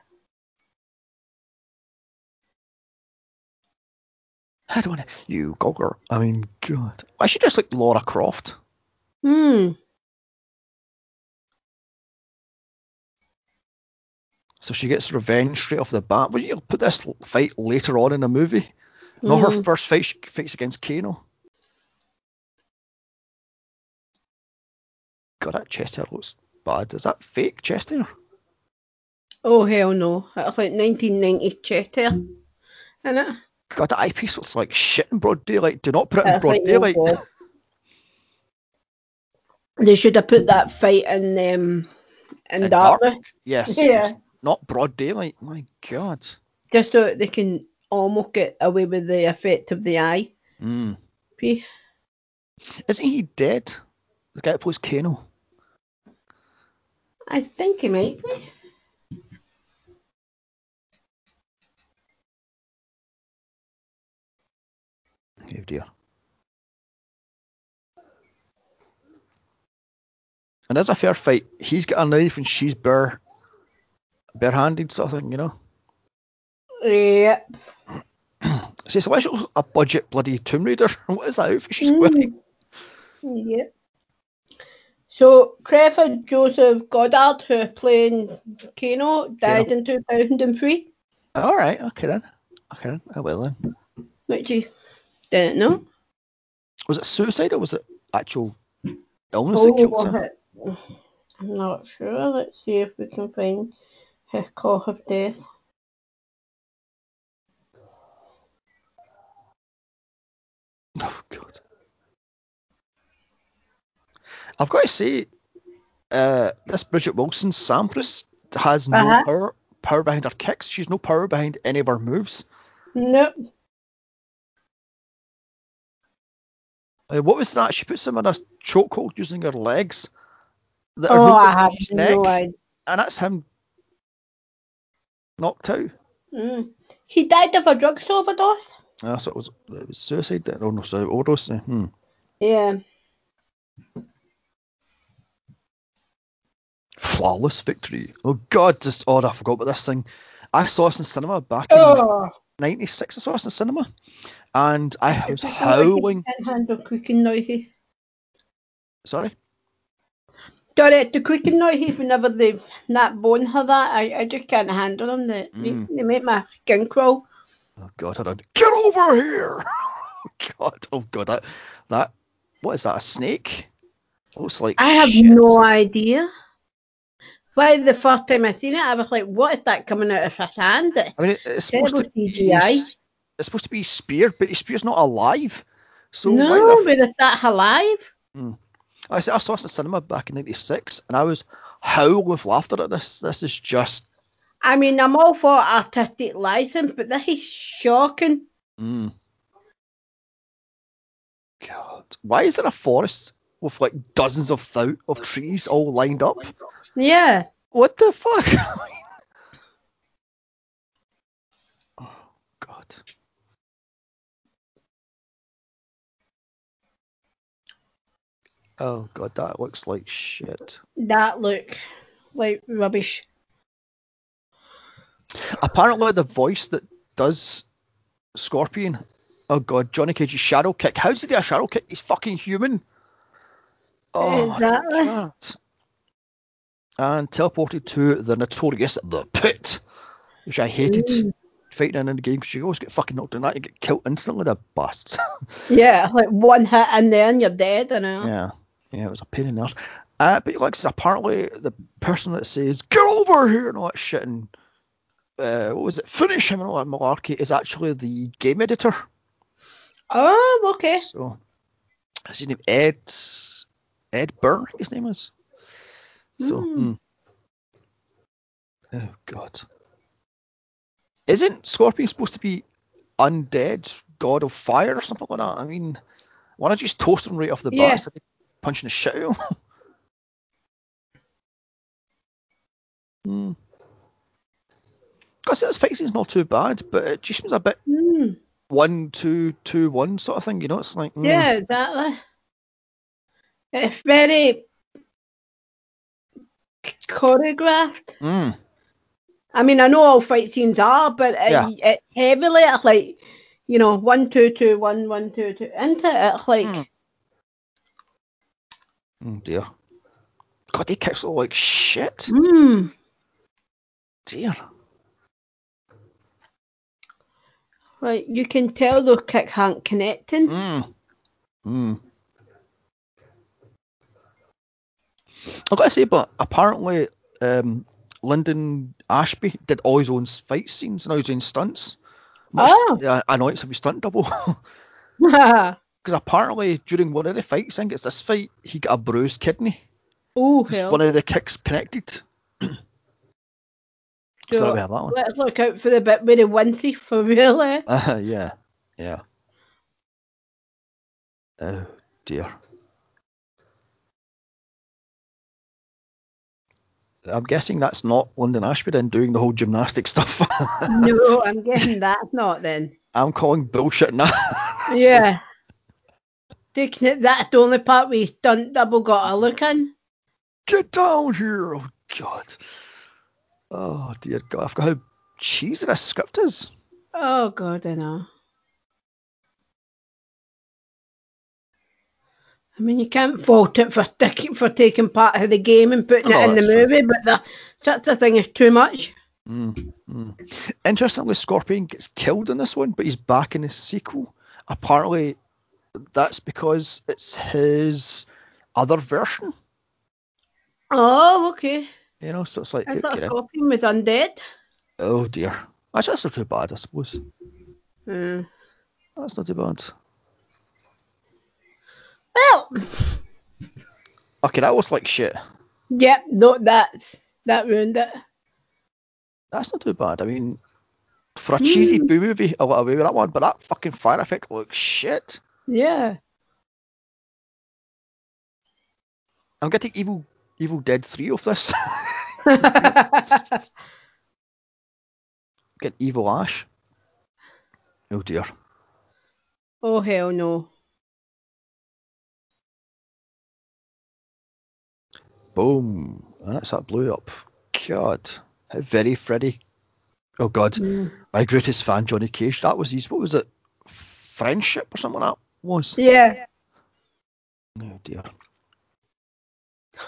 I don't want to. You gogger. I mean, God. Why she just like Laura Croft? Hmm. So she gets revenge straight off the bat. But you'll put this fight later on in the movie. Not her Mhm. first fight. She fights against Kano. God, that chest hair looks bad. Is that fake chest hair? Oh hell no. That's like 1990 chest hair. Isn't it? God, that eyepiece looks like shit in broad daylight. Do not put it in broad like daylight. [LAUGHS] They should have put that fight in um in, In dark, dark? Yes. [LAUGHS] Yeah. Not broad daylight. My God. just so they can almost get away with the effect of the eye. Mm. P. Isn't he dead? The guy that plays Kano. I think he might be. Oh dear. And as a fair fight, he's got a knife and she's bare, barehanded sort of thing, you know. Yep. [CLEARS THROAT] See, so why is she a budget bloody Tomb Raider? [LAUGHS] What is that outfit she's wearing? Mm. Yep. So Trevor Joseph Goddard, who playing Kano, died in 2003, All right, okay then. Okay then. Oh well then. which you didn't know. Was it suicide or was it actual illness that Oh, killed was her? it? I'm not sure. Let's see if we can find her cause of death. Oh god. I've got to say, uh, this Bridgette Wilson Sampras has no Uh-huh. power power behind her kicks. She's no power behind any of her moves. Nope. Uh, what was that? She puts him in a chokehold using her legs. That Oh, I have no neck, idea. and that's him knocked out. Mm. He died of a drugs overdose. Ah, so it was it was suicide. Oh no, sorry, overdose. eh, Hmm. Yeah. Flawless victory. Oh god, just oh I forgot about this thing. I saw this in cinema back in Oh. '96. I saw this in cinema, and I was Can't howling. handle cooking noises. Sorry. Sorry, the cooking noises whenever they that bone her that I, I just can't handle them. They, Mm. they, they make my skin crawl. Oh god, hold on. Get over here! Oh [LAUGHS] God, oh god, that that what is that? A snake? Looks like I have shit. no idea. Why the first time I seen it, I was like, "What is that coming out of his hand?" I mean, it's supposed to be CGI. it's supposed to be spear, but spear's not alive. So no, the f- but is that alive? I, saw- I saw this in cinema back in '96, and I was howling with laughter at this. This is just I mean, I'm all for artistic license, but this is shocking. mm. God. Why is there a forest with like dozens of thou- of trees all lined up? Yeah. What the fuck? [LAUGHS] oh God. Oh God, that looks like shit. That look like rubbish. Apparently, the voice that does Scorpion, oh God, Johnny Cage's shadow kick. How does he do a shadow kick? He's fucking human. Oh Exactly. God. And teleported to the notorious The Pit, which I hated Mm. fighting in the game because you always get fucking knocked in that, you get killed instantly, the bastards. [LAUGHS] Yeah, like one hit and then you're dead, and all. yeah, yeah, it was a pain in the arse. Uh, but like, apparently the person that says "get over here" and all that shit and uh, what was it, finish him and all that malarkey is actually the game editor. Oh, okay. So, is his name Ed? Ed Byrne, his name is. So, hmm. oh god, isn't Scorpion supposed to be undead, god of fire or something like that? I mean, why not you just toast him right off the bat Yeah. instead of punching the shit out [LAUGHS] hmm. I say this fight scene's not too bad, but it just seems a bit Hmm. one, two, two, one sort of thing. You know, it's like hmm. Yeah, exactly. It's very choreographed. hmm. I mean, I know all fight scenes are, but it, Yeah. it heavily it's like, you know, one, two, two, one, one, two, two, into it. It's like, Hmm. Oh dear. God, he kicks all like shit. hmm. Dear. Like you can tell those kicks aren't connecting. Mm. Mm. I've got to say, but apparently, um, Linden Ashby did all his own fight scenes and all his own stunts. Much Oh. yeah, annoyance of his stunt double. [LAUGHS] [LAUGHS] oh, Because apparently, during one of the fights, I think it's this fight, he got a bruised kidney. 'cause hell. one of the kicks connected. so So, we have that one. let's look out for the bit with the for real. eh? Uh, [LAUGHS] yeah, yeah. Oh dear. I'm guessing that's not Linden Ashby then doing the whole gymnastic stuff. [LAUGHS] no, I'm guessing that's not then. I'm calling bullshit now. [LAUGHS] Yeah. Taking it, that's the only part we stunt double got a look in. Get down here! Oh god. Oh dear god, I forgot how cheesy this script is. Oh god, I know. I mean, you can't fault it for taking for taking part of the game and putting No, it in the movie, but the, such a thing is too much. Mm, mm. Interestingly, Scorpion gets killed in this one, but he's back in the sequel. Apparently, that's because it's his other version. Oh, okay. You know, so it's like, I thought Scorpion was undead. oh dear. Actually, that's not too bad, I suppose. Hmm. That's not too bad. Well, Okay, that was like shit. yep, no, that. that ruined it. That's not too bad. I mean, for a cheesy Hmm. boo movie, I got away with that one, but that fucking fire effect looks shit. Yeah. I'm getting Evil Evil Dead 3 of this. [LAUGHS] Get Evil Ash. Oh dear. oh hell no. Boom. And that's that blew up. God. How very Freddy. Oh god. Mm. My greatest fan, Johnny Cage. That was his what was it? Friendship or something like that was. Yeah. Oh dear.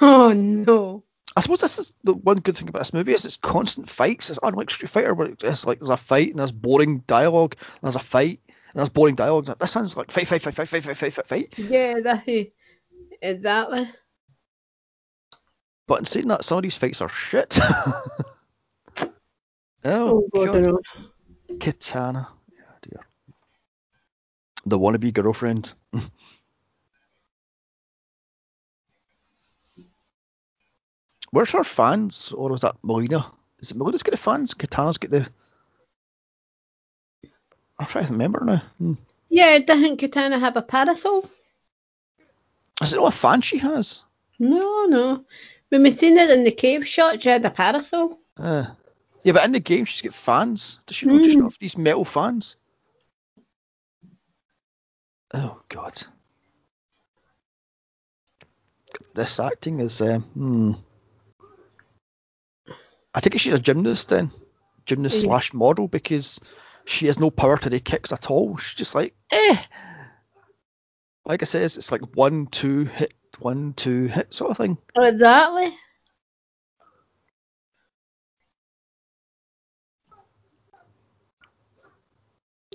Oh no. I suppose this is the one good thing about this movie is it's constant fights. It's unlike Street Fighter where it's like there's a fight and there's boring dialogue, and there's a fight and there's boring dialogue. This sounds like fight, fight, fight, fight, fight, fight, fight, fight, fight. Yeah, that exactly. But in saying that, some of these fights are shit. [LAUGHS] oh, Oh god, I God. know. Katana. Yeah, dear. The wannabe girlfriend. [LAUGHS] Where's her fans? Or was that Mileena? Is it Mileena's got the fans? Katana's got the. I'm trying to remember now. Hmm. Yeah, doesn't Katana have a parasol? Is it not a fan she has? No, no. When we seen it in the cave shot, she had a parasol. Uh, yeah, but in the game she's got fans. Does she not just Hmm. have these metal fans? Oh god. This acting is um, hmm. I think she's a gymnast then. Gymnast Yeah. slash model because she has no power to the kicks at all. She's just like, eh. Like I says, it's like one, two, hit, one two hit sort of thing. Oh, exactly.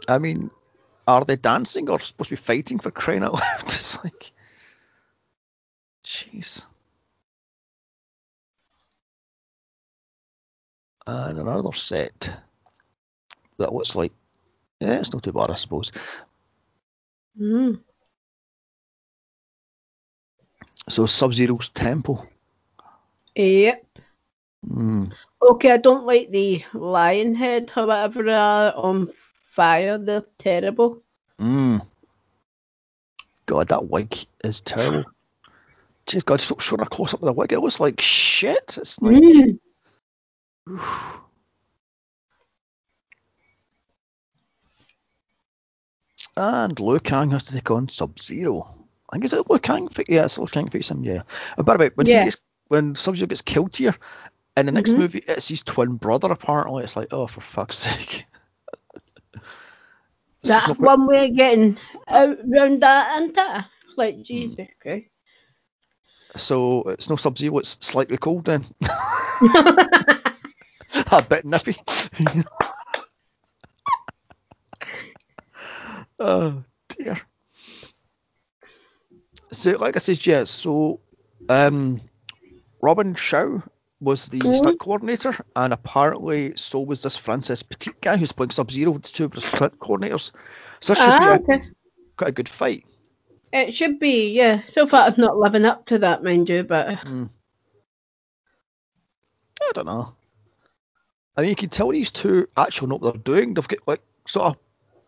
I mean, are they dancing or supposed to be fighting for crying out loud? [LAUGHS] It's like, jeez. And another set that looks like, yeah, it's not too bad, I suppose. Mm. So Sub Zero's temple. Yep. Mm. Okay, I don't like the lion head or whatever they are on fire. They're terrible. Mm. God, that wig is terrible. Jeez, God, stop showing a close up of the wig. It looks like shit. It's like. Mm. [SIGHS] And Liu Kang has to take on Sub Zero. I think is it Liu Kang? fa- Yeah, it's Liu Kang facing him. Yeah. Uh, By the way, when Yeah. he gets when Sub Zero gets killed here in the next Mhm. movie, it's his twin brother. Apparently, it's like, oh, for fuck's sake. [LAUGHS] That one way of getting out round that, isn't it? Like Jesus Christ. So it's no Sub Zero. It's slightly cold then. [LAUGHS] [LAUGHS] a bit nippy. oh dear. So, like I said, yeah. So, um, Robin Shou was the Mhm. stunt coordinator, and apparently so was this Francis Petit guy who's playing Sub Zero. The two of the stunt coordinators. So this should ah, be a, okay. quite a good fight. It should be, yeah. So far, I'm not living up to that, mind you, but I don't know. I mean, you can tell these two actually know what they're doing. They've got like sort of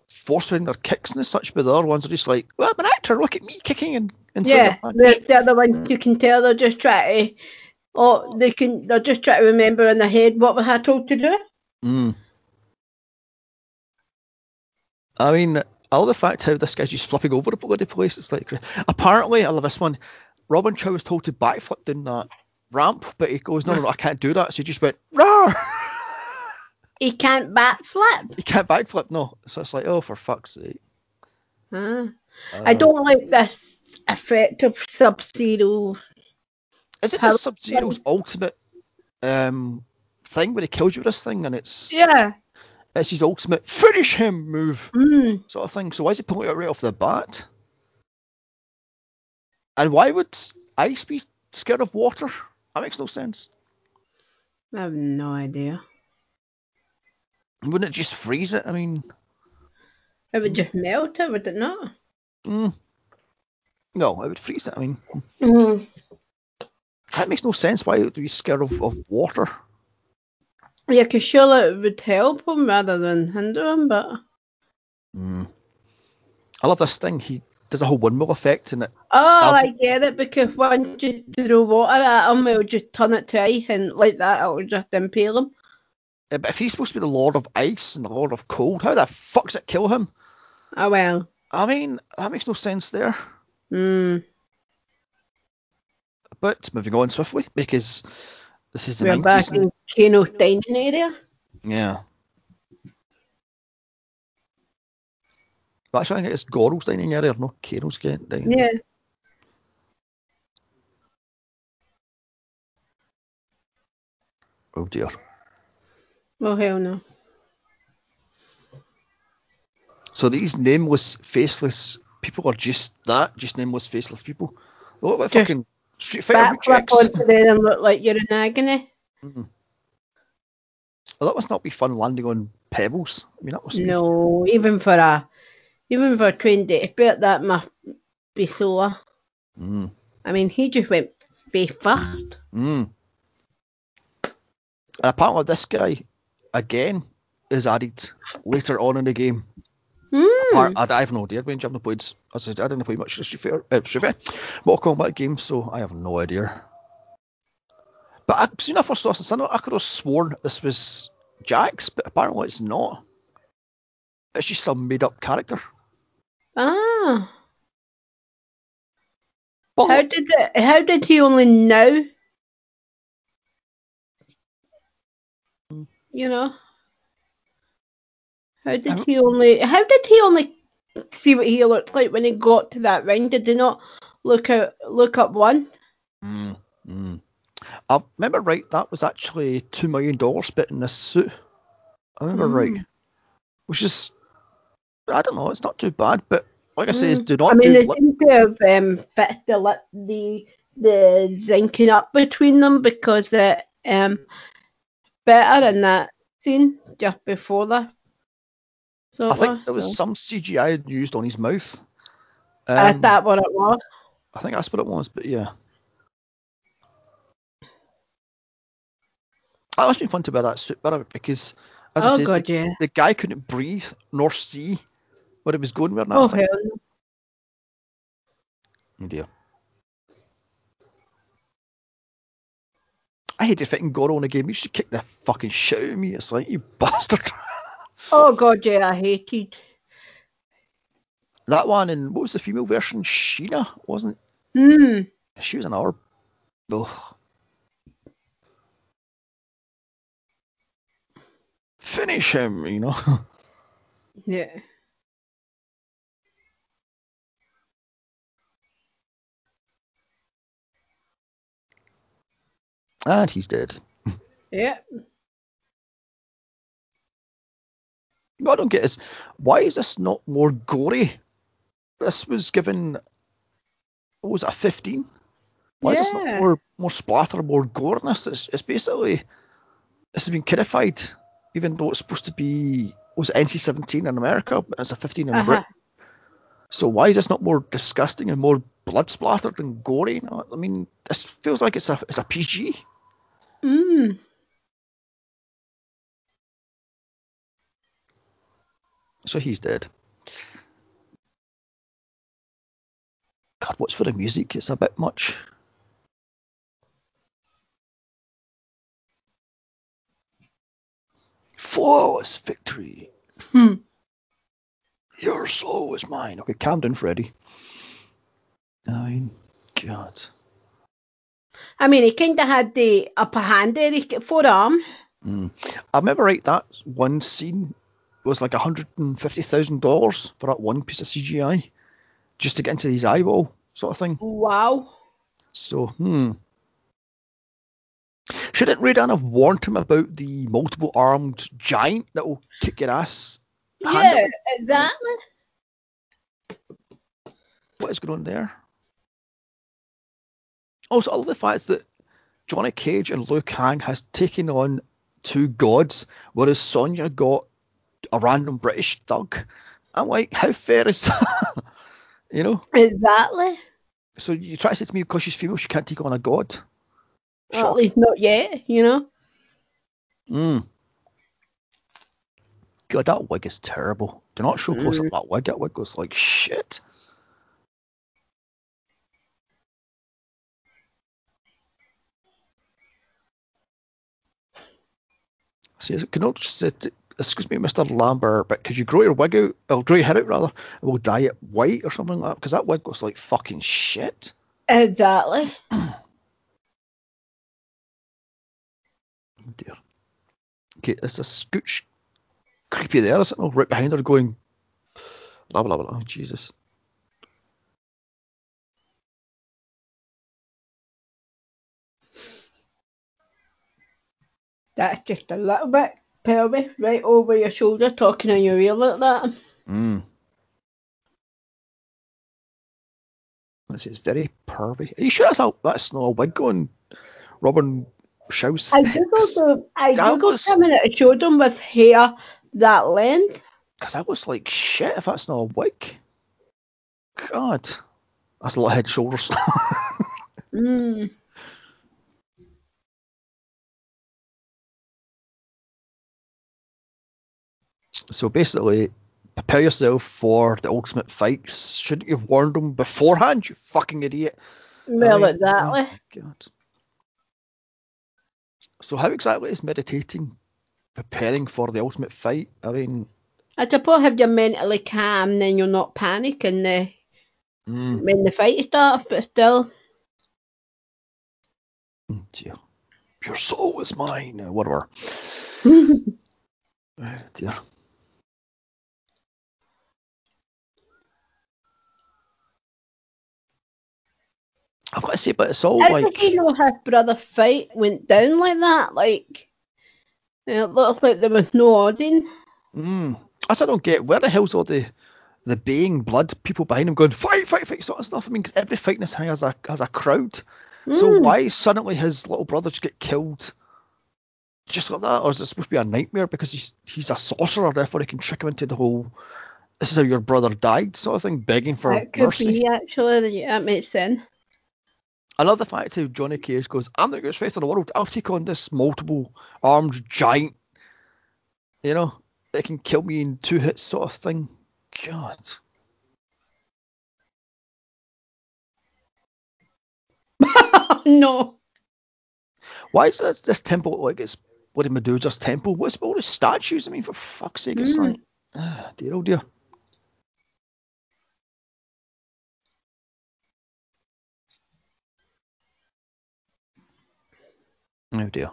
forcing their kicks and such, but the other ones are just like, well, I'm an actor. Look at me kicking and and yeah, a punch." the, the other ones you can tell they're just trying to, oh, they can, they're just trying to remember in their head what we had told to do. Mm. I mean, I love the fact how this guy's just flipping over the bloody place. It's like, apparently, I love this one. Robin Shou was told to backflip down that ramp, but he goes, no, no, no, I can't do that. So he just went, Rawr! [LAUGHS] He can't backflip. he can't backflip, no. So it's like, oh, for fuck's sake. I Uh, don't like this effect of Sub Zero. Is it Sub Zero's ultimate um, thing where he kills you with this thing and it's Yeah. it's his ultimate finish him move Mm. sort of thing? So why is he pulling it right off the bat? And why would ice be scared of water? That makes no sense. I have no idea. Wouldn't it just freeze it? I mean, It would just melt it, would it not? mm, no, it would freeze it. I mean, Mm. that makes no sense. Why would be scared of, of water? Yeah, because surely it would help him rather than hinder him, but. Mm. I love this thing. He does a whole windmill effect and it Oh, I get it, because once you throw water at him, it'll just turn it to ice, and like that, it'll just impale him. But if he's supposed to be the Lord of Ice and the Lord of Cold, how the fuck does it kill him? Oh, well. I mean, that makes no sense there. Mm. But moving on swiftly, because this is the We're 90s. back in Kano's dining area. yeah. But actually, I think it's Goro's dining area, not Kano's dining area. Yeah. Oh dear. Oh, hell no. So these nameless, faceless people are just that, just nameless, faceless people. They look like Just fucking Street Fighter rejects. onto there and look like you're in agony. Well, that must not be fun landing on pebbles. I mean, that was No, even for a even for a trained expert, that must be sore. Mm, I mean, he just went face first. mm. And apparently, this guy again is added later on in the game. Mm. Or, I, I have no idea. When jumping played, as I said, I didn't play much Street Fighter, uh, Street Fighter, Mortal Kombat games, so I have no idea. But I, soon as I first saw this, I could have sworn this was Jax, but apparently it's not. It's just some made-up character. Ah, But how did it, how did he only know? You know, how did he only? How did he only see what he looked like when he got to that ring? Did he not look out, look up one? Mm, mm. I remember right, that was actually two million dollars spent in this suit. I remember Mm. right, which is I don't know, it's not too bad, but like I say, is do not I mean, do. they lip- seem to have um, fit the the the zinking up between them because it um better in that scene just before that. So I think there was some CGI used on his mouth. Um, Is that what it was? I think that's what it was, but yeah. That must be fun to wear that suit, better because as oh, I said, God, the, yeah. the guy couldn't breathe nor see where he was going with that Oh, hell. Oh dear. I hate fucking Goro in a game. You should kick the fucking shit out of me. It's like you [LAUGHS] bastard. Oh, God, yeah, I hated. that one and what was the female version? Sheeva wasn't? Hmm. She was an orb. Ugh. Finish him, you know. [LAUGHS] Yeah. And he's dead. Yeah. What I don't get is why is this not more gory? This was given what was it, a fifteen? Why is this not more more splatter, more goreness? It's it's basically this has been codified, even though it's supposed to be was NC seventeen in America, but it's a fifteen in Uh-huh. Britain. So why is this not more disgusting and more blood splattered and gory? I mean, this feels like it's a it's a PG. Mm. So he's dead. God, what's for the music? It's a bit much. Flawless victory. Hmm. Your soul is mine. Okay, calm down, Freddy. I mean, God. I mean, he kind of had the upper hand there, he forearm. Mm. I remember right that one scene was like $150,000 for that one piece of CGI just to get into his eyeball sort of thing. Wow. So, hmm. Shouldn't Raiden have warned him about the multiple armed giant that will kick your ass? Yeah, handily? exactly. What is going on there? Also, I love the fact that Johnny Cage and Liu Kang has taken on two gods, whereas Sonya got a random British thug. I'm like, how fair is [LAUGHS] that? you know? Exactly. So you try to say to me because she's female, she can't take on a god? Or at least not yet, you know. Mm. God, that wig is terrible. Do not show close up Mm. that wig. That wig goes like shit. See, is it- can I just say, to- excuse me, Mr. Lambert, but could you grow your wig out, or grow your hair out rather, and we'll dye it white or something like that? Because that wig goes like fucking shit. Exactly. [CLEARS THROAT] Oh dear. Okay, there's a scooch creepy there, isn't there? Right behind her going, blah, blah, blah. Oh, Jesus. That's just a little bit pervy, right over your shoulder, talking in your ear like that. Mm. This is very pervy. Are you sure that's, a, that's not a wig on Robin Shou's I googled the, I That googled was- him and it showed him with hair that length. Because I was like, shit, if that's not a wig. God. That's a lot of head and shoulders. [LAUGHS] Mm. So basically, prepare yourself for the ultimate fights. Shouldn't you have warned them beforehand, you fucking idiot? Well, I exactly. Oh God. So how exactly is meditating preparing for the ultimate fight? I mean, I suppose if you're mentally calm, then you're not panicking the, mm, when the fight starts, but still. oh dear. Your soul is mine. Whatever. Oh [LAUGHS] dear. I've got to say, but it's all How like. did he know his brother fight went down like that? Like, it looks like there was no audience. Mm, I don't get, where the hell's all the the baying blood people behind him going fight, fight, fight sort of stuff? I mean, 'cause every fight in this thing has a has a crowd. So Mm. why suddenly his little brother just get killed just like that, or is it supposed to be a nightmare because he's he's a sorcerer, therefore he can trick him into the whole "this is how your brother died" sort of thing, begging for it could mercy. be actually. That makes sense. I love the fact how Johnny Cage goes, "I'm the greatest fighter in the world. I'll take on this multiple armed giant. You know, that can kill me in two hits, sort of thing." God. [LAUGHS] no. Why is this, this temple like it's bloody Medusa's temple? What's all the statues? I mean, for fuck's sake, it's Mm. like, ah, dear oh dear. Oh dear.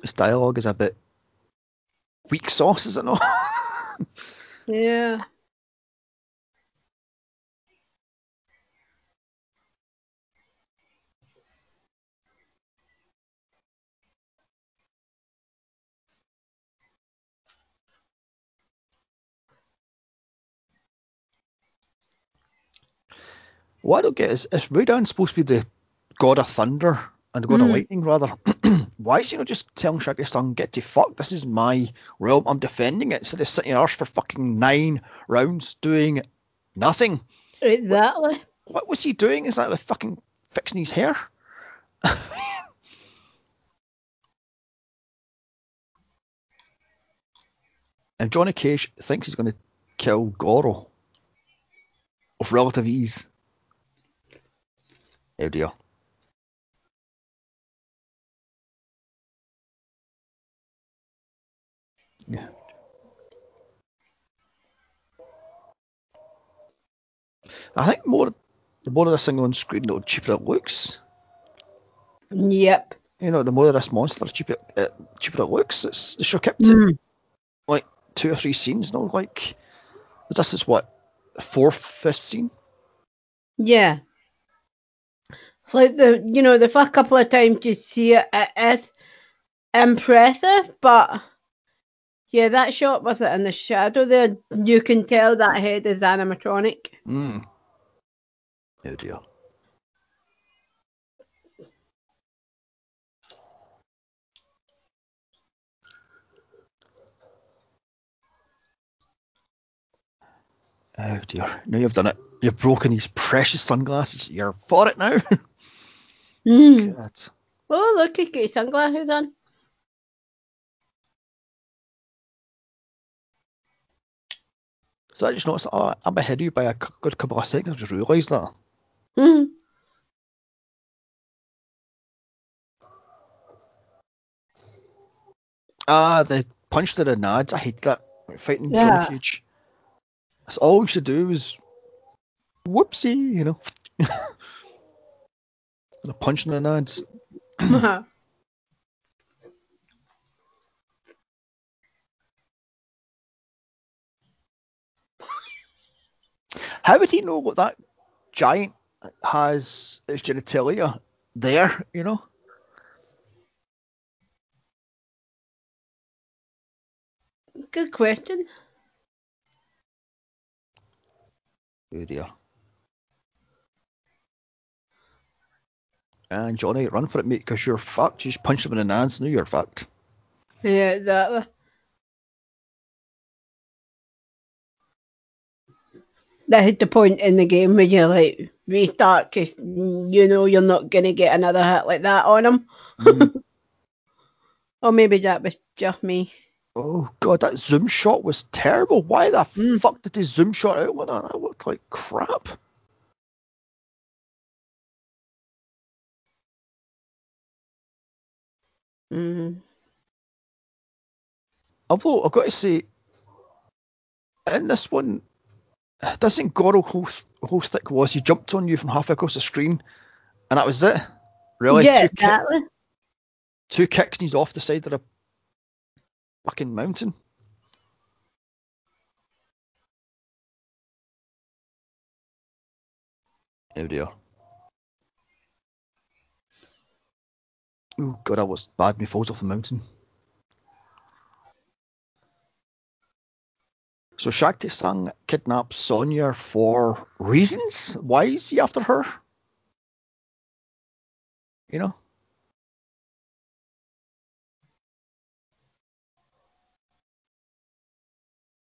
This dialogue is a bit weak sauce, is it not? [LAUGHS] Yeah. what I don't get is if Raiden supposed to be the god of thunder and go of Mm. lightning rather, [CLEARS THROAT] why is he not just telling Shang Tsung, get to fuck, this is my realm, I'm defending it, instead of sitting Earth for fucking nine rounds doing nothing? Exactly. What was he doing? Is that with fucking fixing his hair? [LAUGHS] and Johnny Cage thinks he's going to kill Goro with relative ease. Oh dear. I think more the more of this thing on screen, the cheaper it looks. Yep. You know, the more of this monster, the cheaper, uh, cheaper it looks. It's they sure kept it Mm. like two or three scenes. No, like this is what fourth, fifth scene. Yeah. Like the you know the first couple of times you see it, it is impressive, but yeah, that shot with it in the shadow there, you can tell that head is animatronic. Mm. Oh dear. Oh dear. Now you've done it. You've broken these precious sunglasses. You're for it now. [LAUGHS] Mm. God. Oh look, he got his sunglasses on. So I just noticed, oh, I'm ahead of you by a good couple of seconds. I just realised that. Mm. Ah, the punch to the nads. I hate that. Fighting Yeah. Johnny Cage. That's all we should do is whoopsie, you know. [LAUGHS] and a punch in the nads. [CLEARS THROAT] How would he know what that giant has as genitalia there, you know? Good question. Oh dear. And Johnny, run for it, mate, because you're fucked. You just punched him in the nads, now you're fucked. Yeah, exactly. That hit the point in the game where you're like restart because you know you're not gonna get another hit like that on him. Mm. [LAUGHS] Or maybe that was just me. oh god, that zoom shot was terrible. Why the Mm. fuck did they zoom shot out like that? That looked like crap. Mm. Although I've got to say, in this one, doesn't Goro whole, whole stick was he jumped on you from halfway across the screen, and that was it. Really, yeah, two, exactly. two kicks and he's off the side of the fucking mountain. Oh dear. Oh god, that was bad. Me falls off the mountain. So Shang Tsung kidnaps Sonya for reasons. Why is he after her? You know?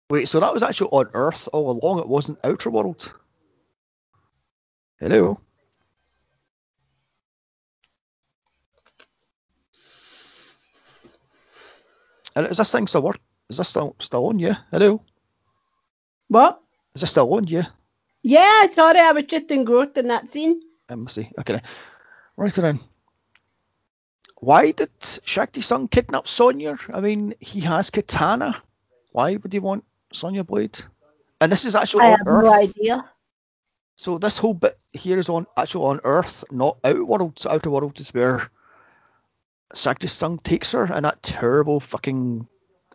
Wait, so that was actually on Earth all along. It wasn't Outer World. Hello. Is this thing still work? Is this still, still on? Yeah. Hello. What? Is this still on? Yeah. Yeah, sorry, I was just engrossed in that scene. I must see. Okay. Right then. Why did Shang Tsung kidnap Sonya? I mean, he has Katana. Why would he want Sonya Blade? And this is actually I on have Earth. no idea. So this whole bit here is on actually on Earth, not Outer World. So Outer World is where Shang Tsung takes her and that terrible fucking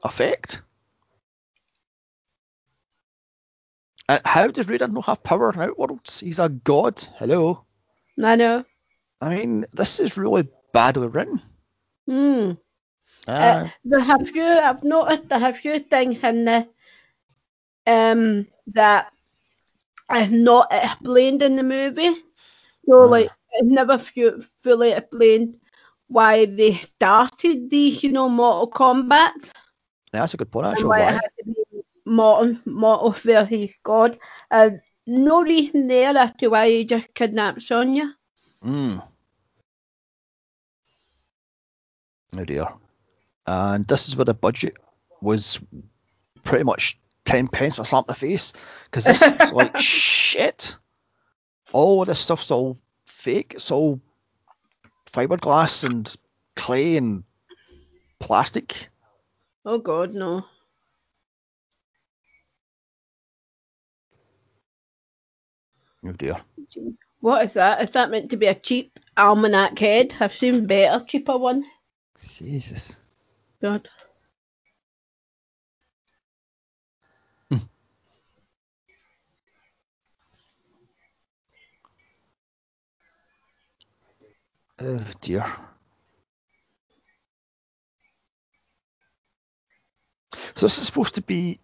effect. And how does Raiden not have power in Outworlds? He's a god. Hello. I know. I mean, this is really badly written. Hmm. Uh, Uh, there have few I've noticed there have few things in the um that are not explained in the movie. So Ah. like it's never fu- fully explained why they started these, you know, Mortal Kombat that's a good point. Actually, why it had to be Mortal Mortal where he's God. And no reason there as to why he just kidnapped Sonya. Mm. Oh dear. And this is where the budget was pretty much 10 pence a slap in the face. Because this is [LAUGHS] like shit. All of this stuff's all fake. It's all fiberglass and clay and plastic. Oh God, no. Oh dear. What is that? Is that meant to be a cheap almanac head? I've seen better, cheaper one. Jesus. God. Oh dear. So this is supposed to be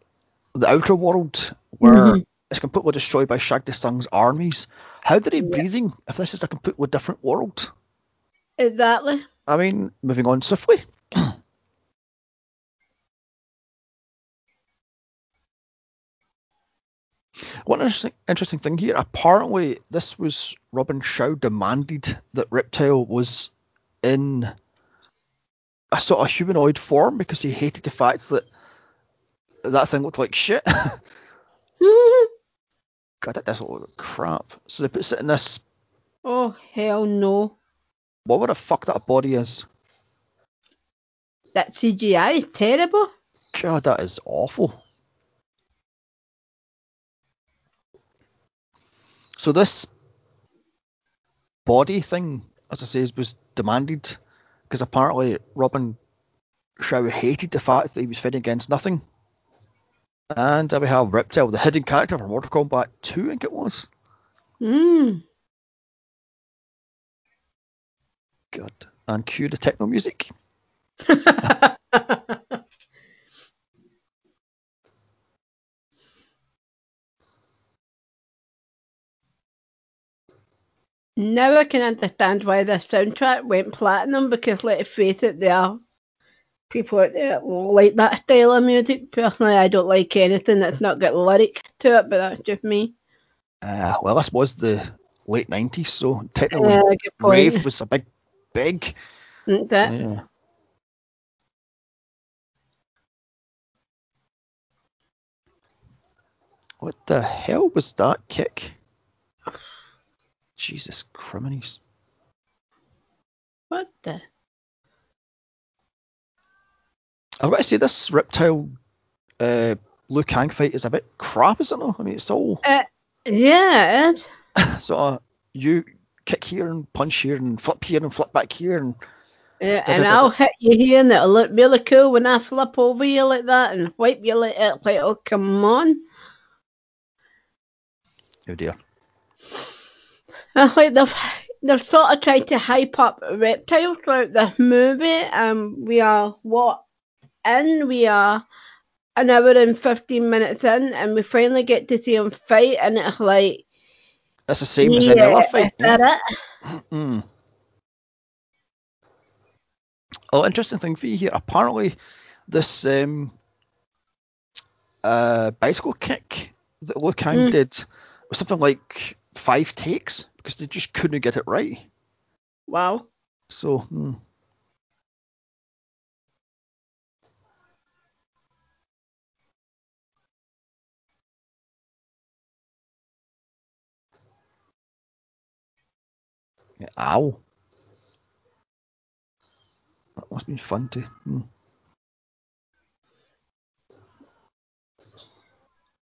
the outer world where Mhm. It's completely destroyed by Tsung's armies. How did he Yeah. breathing if this is a completely different world? Exactly. I mean, moving on swiftly. [CLEARS THROAT] One interesting, interesting thing here. Apparently, this was Robin Shou demanded that Reptile was in a sort of humanoid form because he hated the fact that that thing looked like shit. [LAUGHS] [LAUGHS] God, that does look crap. So they put it in this. oh hell no. What the fuck that body is? That CGI is terrible. God, that is awful. So this body thing, as I say, was demanded because apparently Robin Shou hated the fact that he was fighting against nothing. And uh, we have Reptile, the hidden character from Mortal Kombat 2, I think it was. Mm. God. And cue the techno music. [LAUGHS] now I can understand why this soundtrack went platinum because let's face it, there are people out there like that style of music. Personally, I don't like anything that's not got lyric to it, but that's just me. Uh, well, this was the late 90s, so techno Yeah, and good point. rave was a big, big. Isn't So, yeah. What the hell was that kick? Jesus criminies. What the? I've got to say, this reptile uh, Liu Kang fight is a bit crap, isn't it? I mean, it's all Uh, Yeah, it is. [COUGHS] sort of you kick here and punch here and flip here and flip back here and Yeah, and I'll hit you here and it'll look really cool when I flip over you like that and wipe you like it. Like, oh, come on. oh dear. I like they've, they've sort of tried to hype up reptiles throughout this movie. and we are what in? We are an hour and fifteen minutes in, and we finally get to see him fight, and it's like, That's the same as any yeah, other fight. is that it? Mm. Oh, interesting thing for you here. Apparently, this um, uh, bicycle kick that Liu Kang Mm. did was something like five takes because they just couldn't get it right. Wow. So, hmm. Ow. That must have been fun to. Hmm.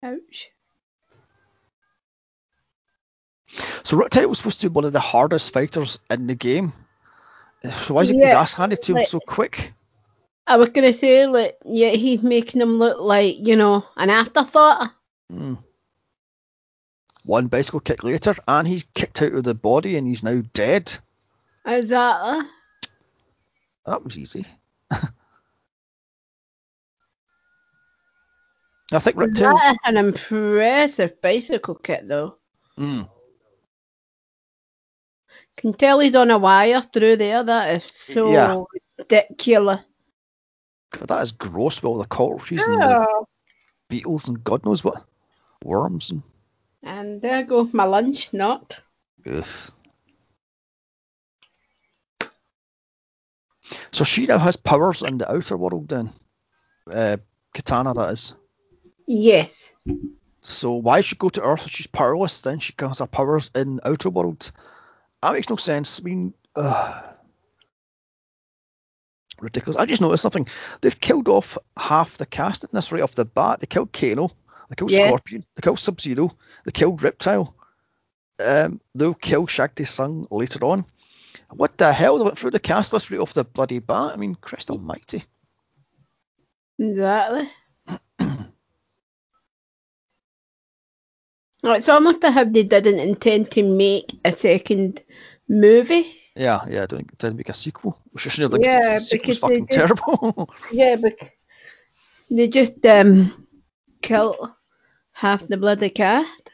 Ouch. So Reptile was supposed to be one of the hardest fighters in the game. So why is he get his Yeah, ass handed to him like- so quick? I was gonna say like yeah, he's making him look like, you know, an afterthought. Hmm. One bicycle kick later, and he's kicked out of the body, and he's now dead. Exactly. That was easy. [LAUGHS] I think Reptile. That is an impressive bicycle kick, though. Mm. Can tell he's on a wire through there. That is so Yeah. ridiculous. But that is gross with all the cockroaches and the Oh. beetles and God knows what worms and And there goes my lunch not. ugh. So she now has powers in the outer world then. Uh, Katana that is. Yes. So why should she go to Earth if she's powerless? Then she has her powers in outer world. That makes no sense. I mean, ugh. ridiculous. I just noticed something. They've killed off half the cast in this right off the bat. They killed Kano. They killed Yeah. Scorpion. They killed Sub Zero. They killed Reptile. Um, they'll kill Shang Tsung later on. What the hell? They went through the cast list right off the bloody bat. I mean, Christ Almighty. Exactly. It's almost as if they didn't intend to make a second movie. Yeah, yeah. I don't think didn't make a sequel. Which I shouldn't have. Yeah, Yeah, the because they fucking did- terrible. [LAUGHS] Yeah, but they just um killed half the bloody cast.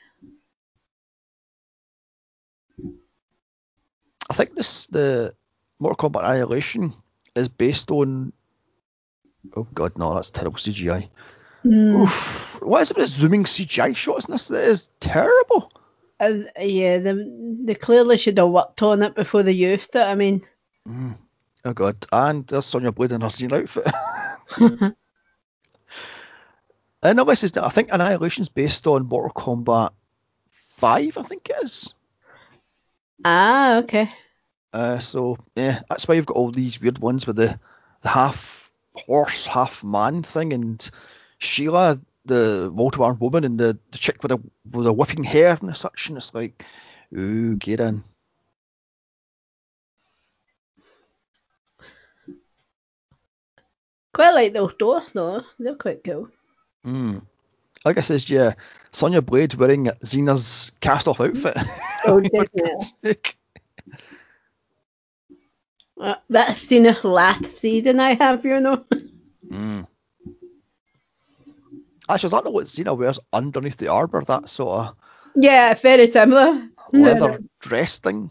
I think this the Mortal Kombat Annihilation is based on. Oh god, no, that's terrible CGI. Mm. Oof. What is it with zooming CGI shots in this? That is terrible. And, yeah, they, they clearly should have worked on it before they used it. I mean, Mm. Oh god, and there's Sonya Blade in her scene outfit. [LAUGHS] and this is I think Annihilation's based on Mortal Kombat 5, I think it is. ah, okay. Uh, so yeah, that's why you've got all these weird ones with the, the half horse, half man thing, and Sheeva, the multi-armed woman, and the, the chick with the with the whipping hair and such, and it's like, ooh, get in. Quite like those doors though. They're quite cool. Mm. Like I says, yeah, Sonya Blade wearing Xena's cast-off outfit. Oh, [LAUGHS] definitely. Uh, that's a last season I have, you know. Mm. Actually, is that not what Xena wears underneath the armor? That sort of yeah, very similar. leather dress thing.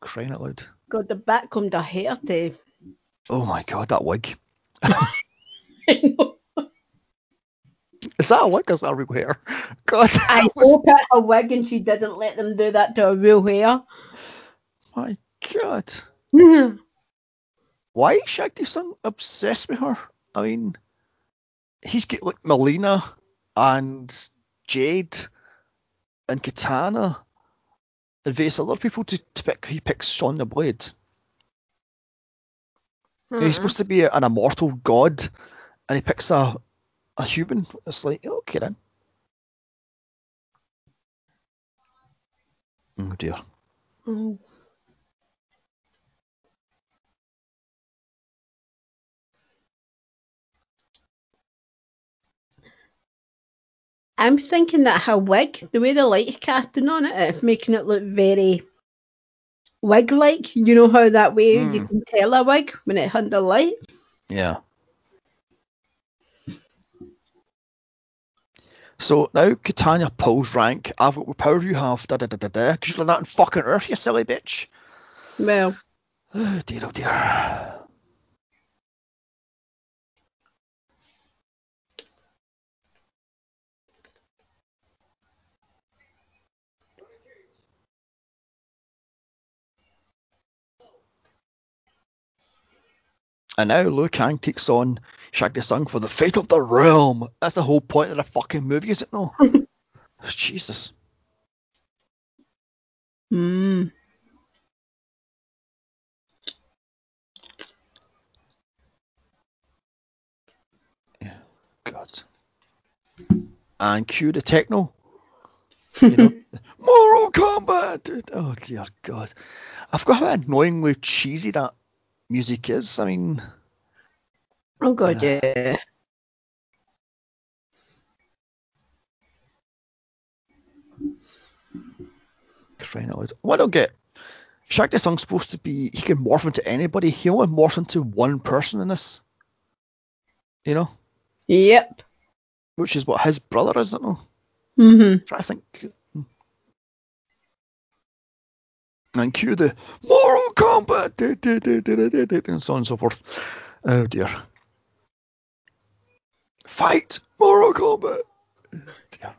Crying out loud. God, the back comes to hair to. Oh my god, that wig. [LAUGHS] I know. Is that a wig or is that a real hair? [LAUGHS] God, I was- hope it's a wig and she didn't let them do that to her real hair. my god. Mm-hmm. Why is Shang Tsung obsessed with her? I mean, he's got like Mileena and Jade and Katana and various other people to, to pick. He picks Sonya Blade. He's hmm. supposed to be an immortal god, and he picks a a human. It's like, okay then. Oh dear. Mm. I'm thinking that her wig, the way the light's casting on it, it, making it look very wig-like. You know how that way you Mm. can tell a wig when it's under light. Yeah. So now Katana pulls rank. I've got what power you have. Da da da da da. Because you're not on fucking Earth, you silly bitch. Well. [SIGHS] Oh dear, oh dear. And now Liu Kang takes on Shang Tsung for the fate of the realm. That's the whole point of the fucking movie, is it no? [LAUGHS] Jesus. Hmm. God. And cue the techno. [LAUGHS] You know, Mortal Kombat. Oh dear God. I forgot how annoyingly cheesy that music is. I mean, Oh god, Yeah. yeah. What I don't get. Shang Tsung's supposed to be he can morph into anybody. He only morphs into one person in this. You know, Yep. which is what his brother is, I don't know. Mhm. Try to think. And cue the du- du, and so on and so forth. Oh dear. Fight Mortal Kombat. Dear.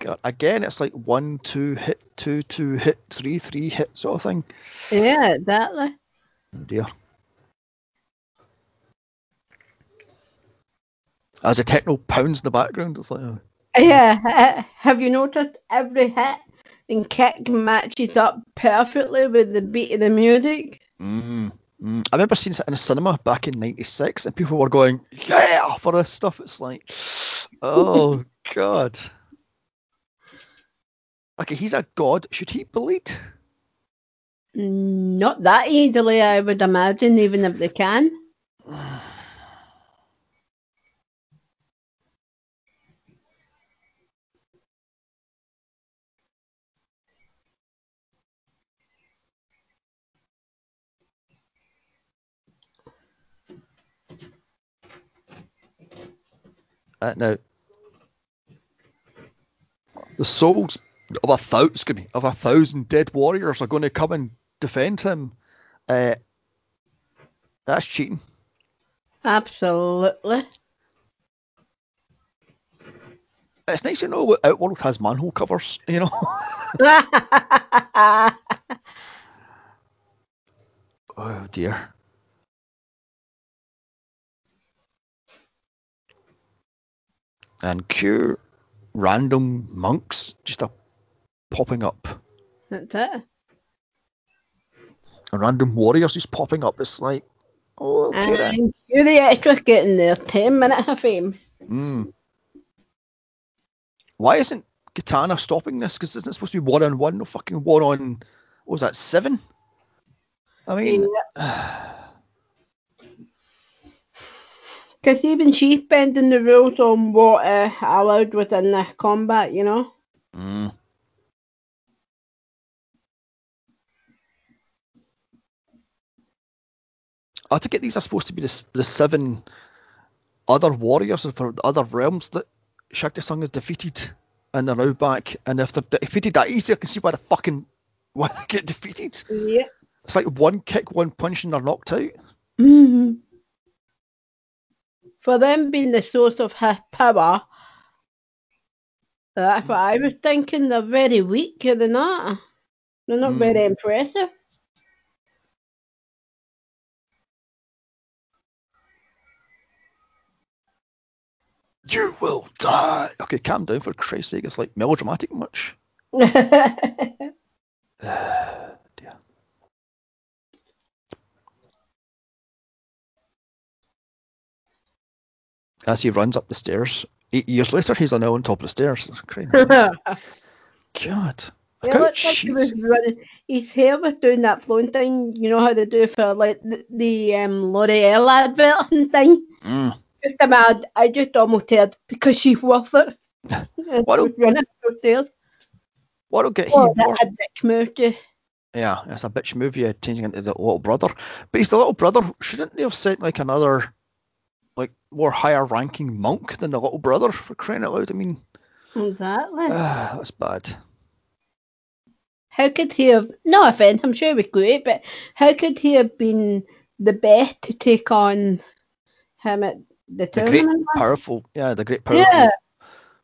God, again, it's like one, two, hit, two, two, hit, three, three, hit sort of thing. Yeah, exactly. Oh dear. As the techno pounds in the background, it's like, oh, Yeah. uh, Have you noticed every hit and kick matches up perfectly with the beat of the music? Mm, mm. I remember seeing it in a cinema back in '96, and people were going, "Yeah!" for this stuff. It's like, oh [LAUGHS] god. Okay, he's a god. Should he bleed? Not that easily, I would imagine, even if they can. Uh, now, the souls of a thousand, of a thousand dead warriors are going to come and defend him. Uh, that's cheating. Absolutely. It's nice to know what Outworld has manhole covers. You know. [LAUGHS] oh dear. And cure random monks just a popping up. That's it. And random warriors just popping up. It's like, oh, okay then. And you're the extras getting their 10 minute of fame. Mm. Why isn't Katana stopping this? Because isn't it supposed to be one on one? No fucking one on. What was that? Seven? I mean, [SIGHS] Because even she's bending the rules on what uh, allowed within the combat, you know? mm. I take it these are supposed to be the, the seven other warriors for the other realms that Shang Tsung has defeated, and they're now back. And if they're defeated that easy, I can see why the fucking [LAUGHS] why they get defeated. Yeah. It's like one kick, one punch, and they're knocked out. hmm For them being the source of her power, that's what I was thinking. They're very weak, are they not? They're not Mm. very impressive. You will die. Okay, calm down for Christ's sake. It's like melodramatic much. [LAUGHS] [SIGHS] [SIGHS] As he runs up the stairs, eight years later, he's now on top of the stairs. It's crazy. [LAUGHS] God, Yeah, like he was running. His hair was doing that flowing thing. You know how they do for like the, the um, L'Oreal advert and [LAUGHS] thing. Mm. Just a mad. I just almost said because she's worth it. [LAUGHS] What she a- was running. What will get Oh, he that more? had dick moved. Yeah, it's a bitch movie yeah, changing into the little brother. But he's the little brother. Shouldn't they have sent like another, like more higher ranking monk than the little brother for crying out loud? I mean, Exactly. ah, that's bad. how could he have? No offense, I'm sure he was great, but how could he have been the best to take on him at the The great tournament? powerful, yeah, the great powerful Yeah,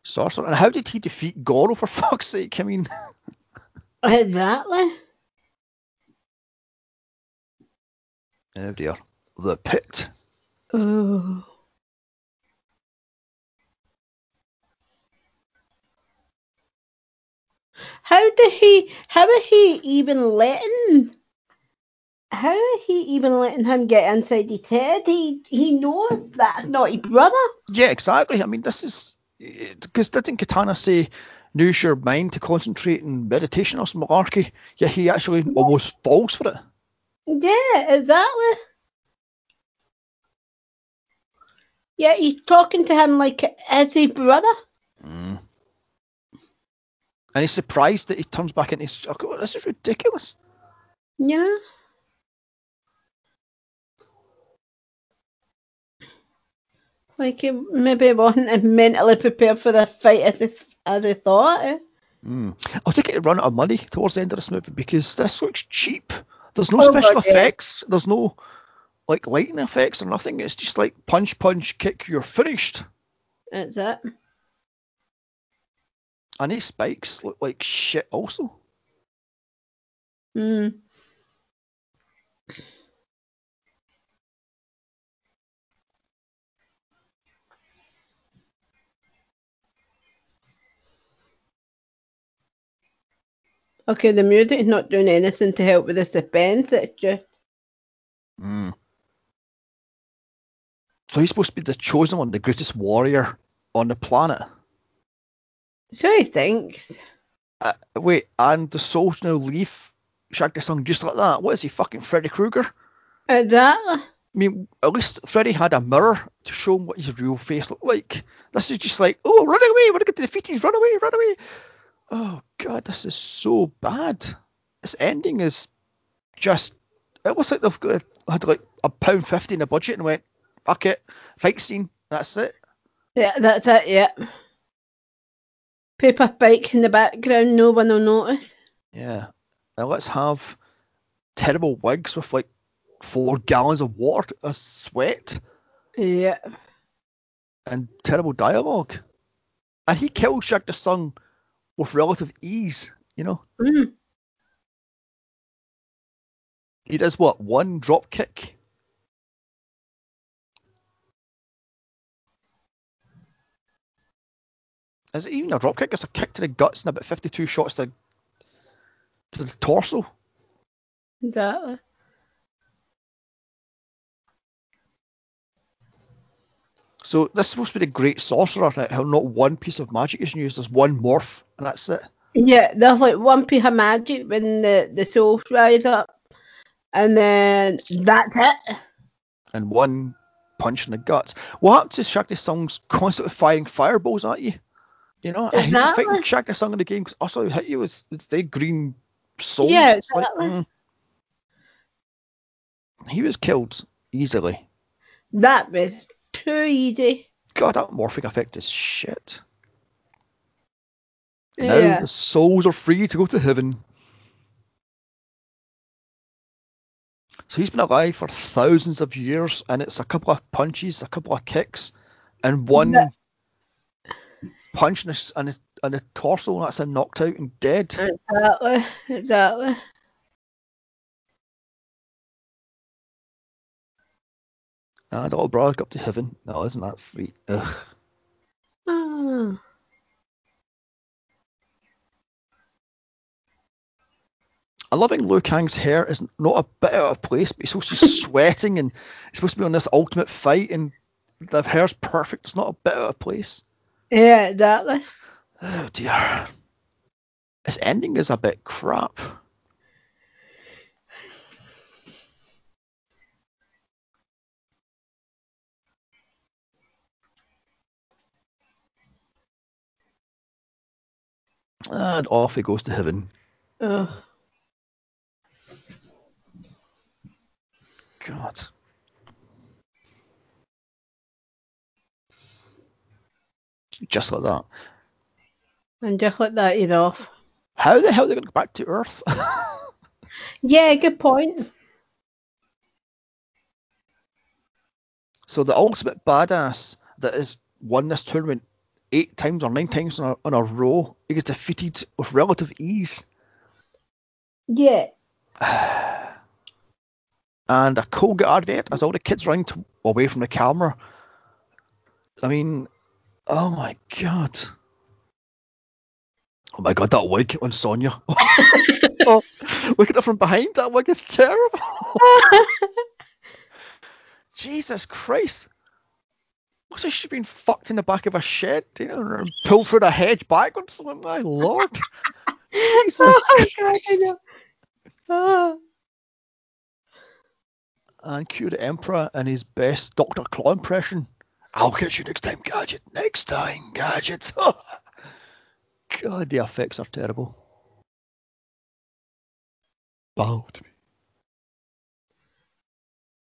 sorcerer. And how did he defeat Goro for [LAUGHS] fuck's sake? I mean, [LAUGHS] exactly. Oh dear. The pit. Oh. How did he? How are he even letting? How are he even letting him get inside his head? He he knows that's not his brother. Yeah, exactly. I mean, this is because didn't Katana say, "Use your mind to concentrate in meditation" or some malarkey? Yeah, he actually almost falls for it. Yeah, exactly. Yeah, he's talking to him like as his brother. Mm. And he's surprised that he turns back into his. Oh, this is ridiculous. Yeah. Like he maybe wasn't mentally prepared for the fight as he, as he thought. Eh? Mm. I'll take it to run out of money towards the end of this movie because this looks cheap. There's no Oh, special effects. There's no like lighting effects or nothing. It's just like punch, punch, kick, you're finished. That's it. And these spikes look like shit also. Mm. Okay, the music's not doing anything to help with the suspense. It's just Mm. So he's supposed to be the chosen one, the greatest warrior on the planet. so he thinks. Uh, wait, and the souls now leave Shang Tsung just like that. What is he, fucking Freddy Krueger? Exactly. I mean, at least Freddy had a mirror to show him what his real face looked like. This is just like, oh, run away, we're gonna get to the run away, run away. Oh god, this is so bad. This ending is just. It looks like they've got, had like a pound fifty in the budget and went, fuck it, fight scene, that's it. Yeah, that's it. Yeah. Paper bike in the background. No one will notice. Yeah. Now let's have terrible wigs with like four gallons of water, of sweat, Yeah. and terrible dialogue. And he kills Shang Tsung with relative ease, you know. Mm. He does what? One drop kick? Is it even a drop kick? It's a kick to the guts and about 52 shots to, to the torso. Exactly. So this is supposed to be the great sorcerer, right? how not one piece of magic is used, there's one morph, and that's it. Yeah, there's like one piece of magic when the the souls rise up, and then that's it. and one punch in the guts. What happened to Shang Tsung's constantly firing fireballs at you? You know, I hate Exactly. fighting Shang Tsung in the game because also hit you with with the green souls. Yeah, It's like, mm. He was killed easily. That was too easy. God, that morphing effect is shit. Now Yeah. the souls are free to go to heaven. So he's been alive for thousands of years, and it's a couple of punches, a couple of kicks, and one That- punch in, the, in the torso, and that's him knocked out and dead. Exactly. Exactly. Ah, the little brother up to heaven. No, isn't that sweet? Ugh. Ah. I'm loving Liu Kang's hair is not a bit out of place, but he's supposed to be [LAUGHS] sweating and he's supposed to be on this ultimate fight, and the hair's perfect. It's not a bit out of place. Yeah, exactly. Oh dear. This ending is a bit crap. And off he goes to heaven. Ugh. God. Just like that. And just like that, he's off. How the hell are they going to go back to Earth? [LAUGHS] Yeah, good point. so the ultimate badass that has won this tournament eight times or nine times on a, a row, he gets defeated with relative ease. Yeah. [SIGHS] and a Colgate eh? advert as all the kids run to, away from the camera. I mean, oh my god. Oh my god, that wig on Sonya. [LAUGHS] oh, look at it from behind. That wig is terrible. [LAUGHS] Jesus Christ. Looks like she's been fucked in the back of a shed, you know, and pulled through the hedge backwards. Oh, my lord. [LAUGHS] Jesus Oh, Christ. Ah. And cue the Emperor and his best Dr. Claw impression. I'll catch you next time, Gadget. Next time, Gadget. [LAUGHS] God, the effects are terrible. Bow to me.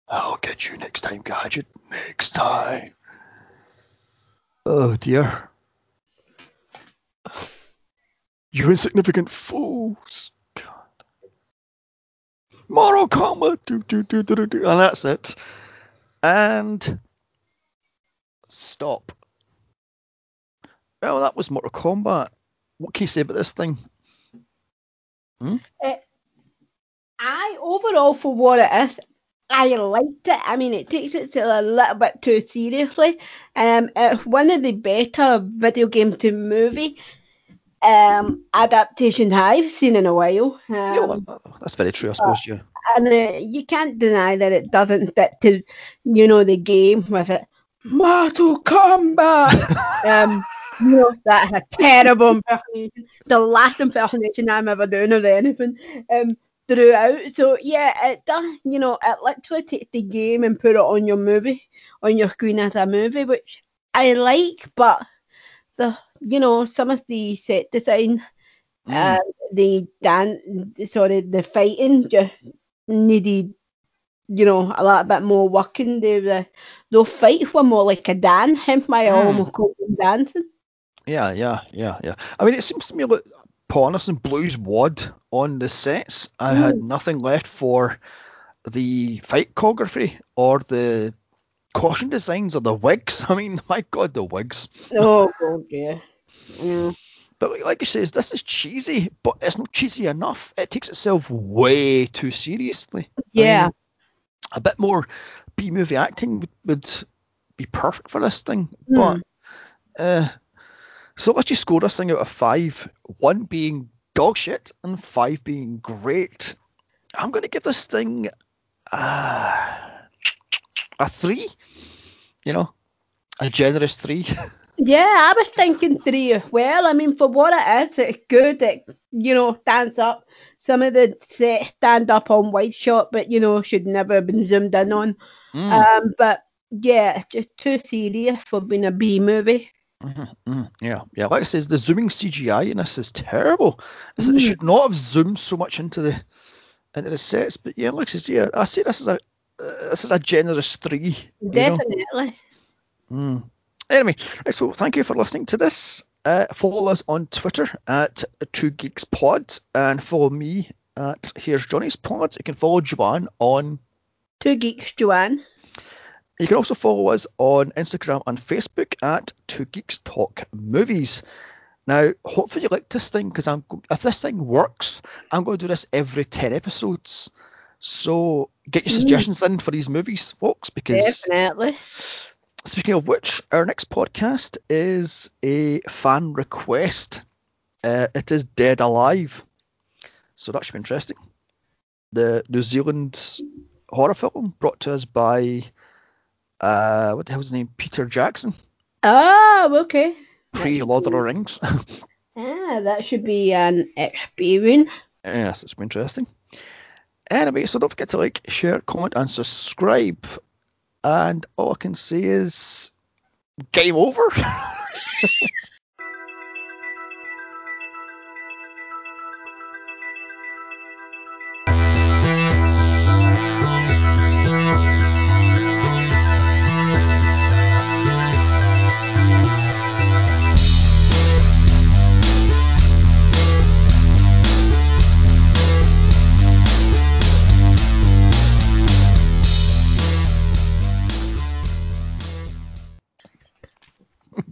I'll get you next time, Gadget. Next time. Oh dear. You insignificant fools. God. Mortal Kombat. Do, do, do, do, do. And that's it. And stop. Well, that was Mortal Kombat. What can you say about this thing? Hmm. I overall for what it is, I liked it. I mean, it takes it a little bit too seriously. Um, it's one of the better video game to movie um adaptations I've seen in a while. Um, yeah, well, that's very true, I suppose. Yeah. and uh, you can't deny that it doesn't stick to, you know, the game with it. Mortal Kombat. [LAUGHS] um, you know, that's a terrible impersonation. The last impersonation I'm ever doing of anything. Um, throughout. So yeah, it does. You know, it literally takes the game and put it on your movie, on your screen as a movie, which I like. But the, you know, some of the set design, Mm. uh, the dance, sorry, the fighting just needed. You know, a little bit more working. The the those fights were more like a dance. Hence why I Mm. almost called dancing. Yeah, yeah, yeah, yeah. I mean, it seems to me like blew his wad on the sets. I had nothing left for the fight choreography or the caution designs or the wigs. [LAUGHS] I mean, my God, the wigs. Oh [LAUGHS] god, yeah. yeah. But like, like you says, this is cheesy, but it's not cheesy enough. It takes itself way too seriously. I Yeah. mean, a bit more B movie acting would, would be perfect for this thing. But uh, so let's just score this thing out of five. One being dog shit and five being great. I'm going to give this thing uh, a three. You know, a generous three. [LAUGHS] Yeah, I was thinking three as well. I mean, for what it is, it's good. It you know stands up. Some of the sets stand up on wide shot, but you know should never have been zoomed in on. Mm, Um, but yeah, just too serious for being a B movie. mhm, mhm, yeah, yeah. Like I says, the zooming CGI in this is terrible. This- It Mm. should not have zoomed so much into the into the sets. But yeah, like I says, yeah, I say this is a uh, this is a generous three. you know. Definitely. Mm. Anyway, right, so thank you for listening to this. Uh, follow us on Twitter at Two Geeks Pod and follow me at Here's Johnny's Pod. You can follow Joanne on. Two geeks, Joanne. You can also follow us on Instagram and Facebook at Two Geeks Talk Movies. Now, hopefully you like this thing because I'm if this thing works, I'm going to do this every ten episodes. So get your Mm. suggestions in for these movies, folks, because Definitely. Speaking of which, our next podcast is a fan request. Uh, it is Dead Alive. So that should be interesting. The New Zealand horror film brought to us by, uh, what the hell's his name? Peter Jackson, Oh, okay. pre Lord of the Rings. [LAUGHS] Ah, that should be an experience. yes, it's been interesting. Anyway, so don't forget to like, share, comment, and subscribe. And all I can say is, game over. [LAUGHS]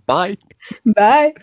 Bye. Bye.